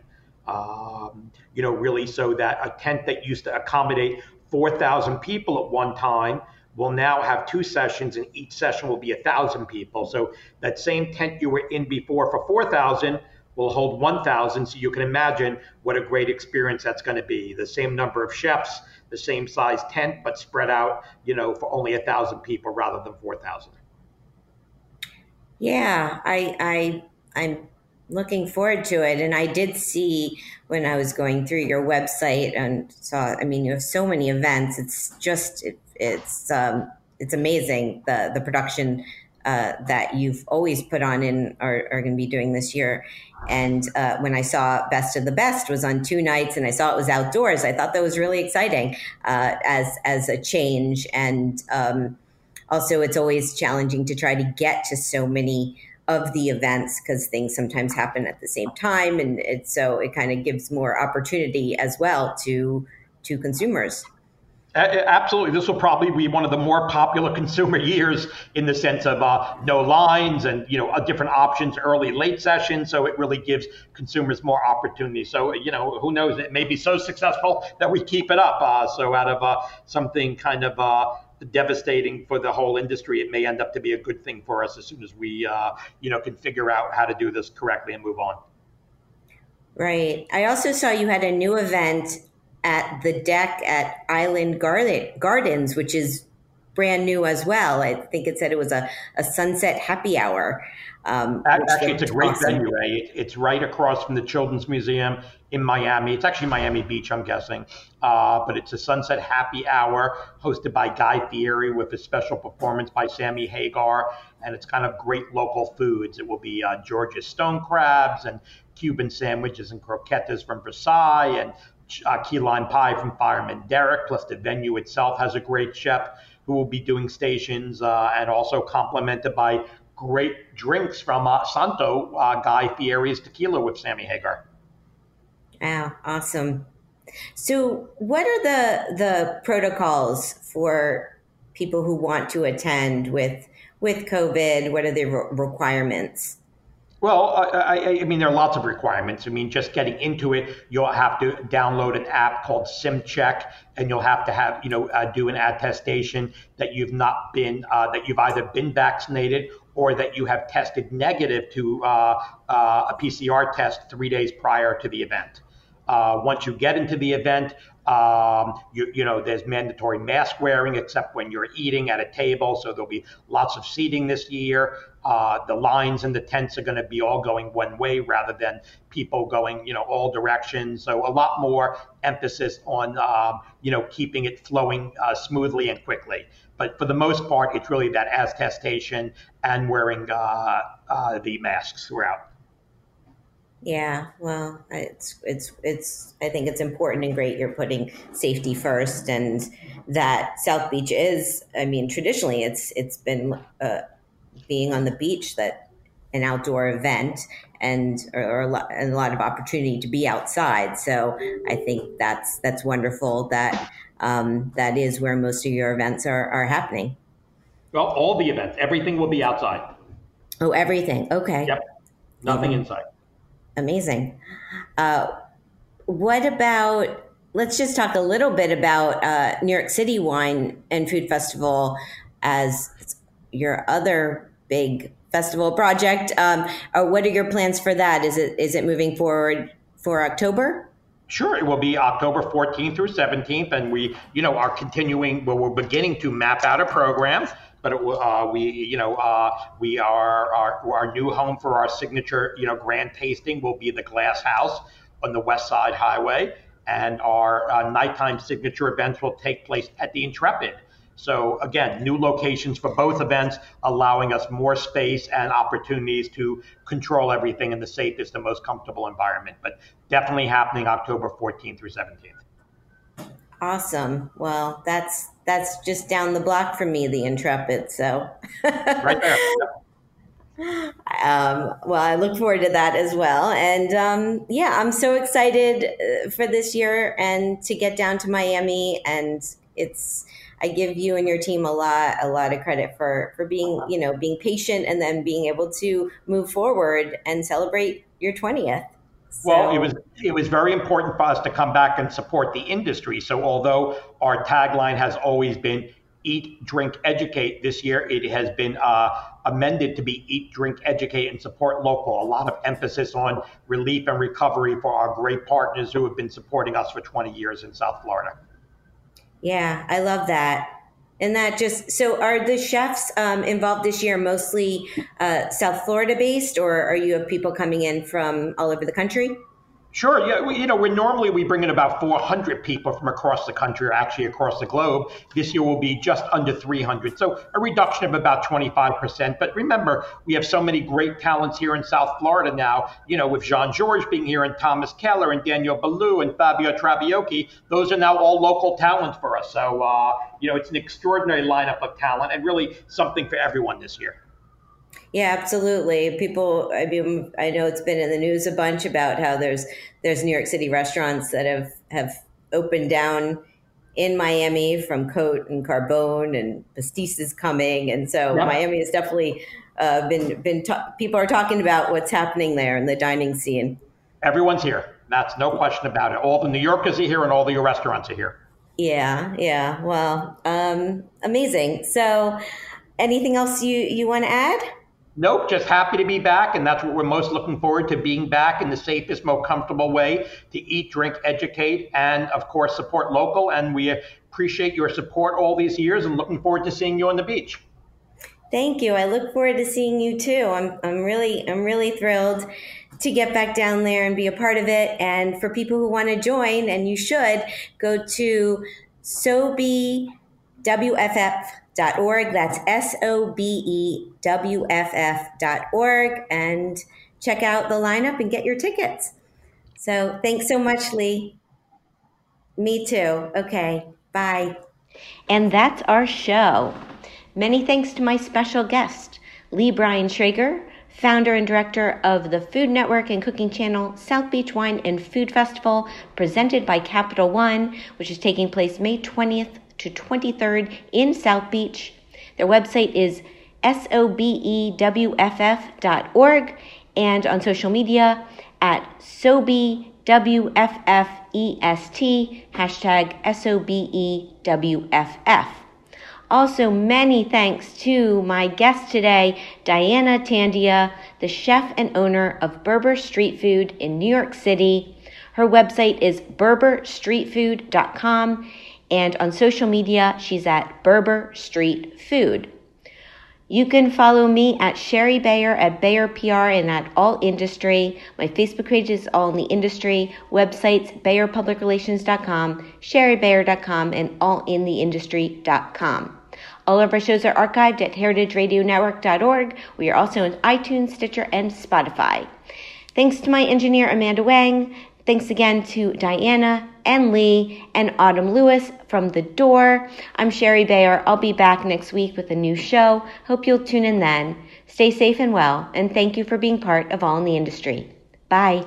Um, you know, really so that a tent that used to accommodate 4,000 people at one time will now have two sessions and each session will be a thousand people. So that same tent you were in before for 4,000 will hold 1,000. So you can imagine what a great experience that's going to be. The same number of chefs, the same size tent, but spread out, you know, for only a thousand people rather than 4,000. Yeah, I, I, I'm looking forward to it. And I did see when I was going through your website and saw, I mean, you have so many events. It's just, it, it's, um, it's amazing the, the production uh, that you've always put on and are, are going to be doing this year. And uh, when I saw Best of the Best was on two nights, and I saw it was outdoors, I thought that was really exciting uh, as as a change. And um, also, it's always challenging to try to get to so many of the events because things sometimes happen at the same time, and it, so it kind of gives more opportunity as well to to consumers. Absolutely. This will probably be one of the more popular consumer years in the sense of uh, no lines and, you know, different options, early, late session. So it really gives consumers more opportunity. So, you know, who knows, it may be so successful that we keep it up. Uh, so out of uh, something kind of uh, devastating for the whole industry, it may end up to be a good thing for us as soon as we, uh, you know, can figure out how to do this correctly and move on. Right. I also saw you had a new event at the deck at Island Gardens, which is brand new as well. I think it said it was a, a sunset happy hour. Um, actually, it's a great awesome. venue. Eh? It's right across from the Children's Museum in Miami. It's actually Miami Beach, I'm guessing. Uh, but it's a sunset happy hour hosted by Guy Fieri with a special performance by Sammy Hagar. And it's kind of great local foods. It will be uh, Georgia stone crabs and Cuban sandwiches and croquettes from Versailles and uh, key lime pie from Fireman Derek. Plus, the venue itself has a great chef who will be doing stations uh, and also complemented by great drinks from uh, Santo uh, Guy Fieri's tequila with Sammy Hagar. Wow, awesome. So, what are the the protocols for people who want to attend with with COVID? What are the re- requirements? Well, I, I, mean, there are lots of requirements. I mean, just getting into it, you'll have to download an app called SimCheck, and you'll have to have, you know, uh, do an attestation that you've not been, uh, that you've either been vaccinated or that you have tested negative to uh, uh a PCR test three days prior to the event. Uh, once you get into the event, um, you, you, know, there's mandatory mask wearing except when you're eating at a table. So there'll be lots of seating this year. Uh, the lines and the tents are going to be all going one way rather than people going, you know, all directions. So a lot more emphasis on, um, you know, keeping it flowing uh, smoothly and quickly. But for the most part, it's really that attestation and wearing uh, uh the masks throughout. Yeah, well, it's it's it's. I think it's important and great. You're putting safety first, and that South Beach is. I mean, traditionally, it's it's been uh, being on the beach that an outdoor event and or, or a, lot, and a lot of opportunity to be outside. So I think that's that's wonderful. That um, that is where most of your events are are happening. Well, all the events, everything will be outside. Oh, everything. Okay. Yep. Nothing mm-hmm. inside. Amazing. Uh, what about? Let's just talk a little bit about uh, New York City Wine and Food Festival as your other big festival project. Um, uh, what are your plans for that? Is it is it moving forward for October? Sure, it will be October 14th through 17th, and we, you know, are continuing. Well, we're beginning to map out a program but it, uh, we, you know, uh, we are our, our new home for our signature, you know, grand tasting will be the Glass House on the West Side Highway, and our uh, nighttime signature events will take place at the Intrepid. So again, new locations for both events, allowing us more space and opportunities to control everything in the safest and most comfortable environment. But definitely happening October 14th through 17th. Awesome. Well, that's that's just down the block from me, the Intrepid. So right there. Um, well, I look forward to that as well. And um, yeah, I'm so excited uh, for this year and to get down to Miami. And it's, I give you and your team a lot, a lot of credit for, for being, you know, being patient and then being able to move forward and celebrate your 20th. So, well, it was it was very important for us to come back and support the industry. So although our tagline has always been "Eat, Drink, Educate," this year it has been uh, amended to be "Eat, Drink, Educate, and Support Local." A lot of emphasis on relief and recovery for our great partners who have been supporting us for 20 years in South Florida. Yeah, I love that. And that just so are the chefs um, involved this year mostly uh, South Florida based, or are you have people coming in from all over the country? Sure. Yeah. We, you know, we normally we bring in about 400 people from across the country, or actually across the globe. This year will be just under 300, so a reduction of about 25%. But remember, we have so many great talents here in South Florida now. You know, with Jean-Georges being here, and Thomas Keller, and Daniel Boulud, and Fabio Trabocchi, those are now all local talents for us. So, uh, you know, it's an extraordinary lineup of talent, and really something for everyone this year. Yeah, absolutely. People, I mean, I know it's been in the news a bunch about how there's there's New York City restaurants that have have opened down in Miami from Cote and Carbone and Pastis is coming, and so yeah. Miami has definitely uh, been been ta- people are talking about what's happening there in the dining scene. Everyone's here. That's no question about it. All the New Yorkers are here, and all the restaurants are here. Yeah, yeah. Well, um, amazing. So, anything else you you want to add? Nope, just happy to be back, and that's what we're most looking forward to being back in the safest, most comfortable way to eat, drink, educate, and of course support local. And we appreciate your support all these years, and looking forward to seeing you on the beach. Thank you. I look forward to seeing you too. I'm I'm really I'm really thrilled to get back down there and be a part of it. And for people who want to join, and you should go to SobeWFF org. That's S O B E W F F dot org. And check out the lineup and get your tickets. So thanks so much, Lee. Me too. Okay. Bye. And that's our show. Many thanks to my special guest, Lee Brian Schrager, founder and director of the Food Network and cooking channel South Beach Wine and Food Festival, presented by Capital One, which is taking place May 20th to 23rd in South Beach. Their website is sobewff.org and on social media at sobewffest, hashtag SOBEWFF. Also, many thanks to my guest today, Diana Tandia, the chef and owner of Berber Street Food in New York City. Her website is berberstreetfood.com and on social media, she's at Berber Street Food. You can follow me at Shari Bayer at Bayer PR and at All Industry. My Facebook page is All in the Industry. Websites BayerPublicRelations.com, ShariBayer.com, and AllInTheIndustry.com. All of our shows are archived at heritageradionetwork.org. We are also on iTunes, Stitcher, and Spotify. Thanks to my engineer, Amanda Wang. Thanks again to Diana and Lee and Autumn Lewis from The Door. I'm Shari Bayer. I'll be back next week with a new show. Hope you'll tune in then. Stay safe and well, and thank you for being part of All in the Industry. Bye.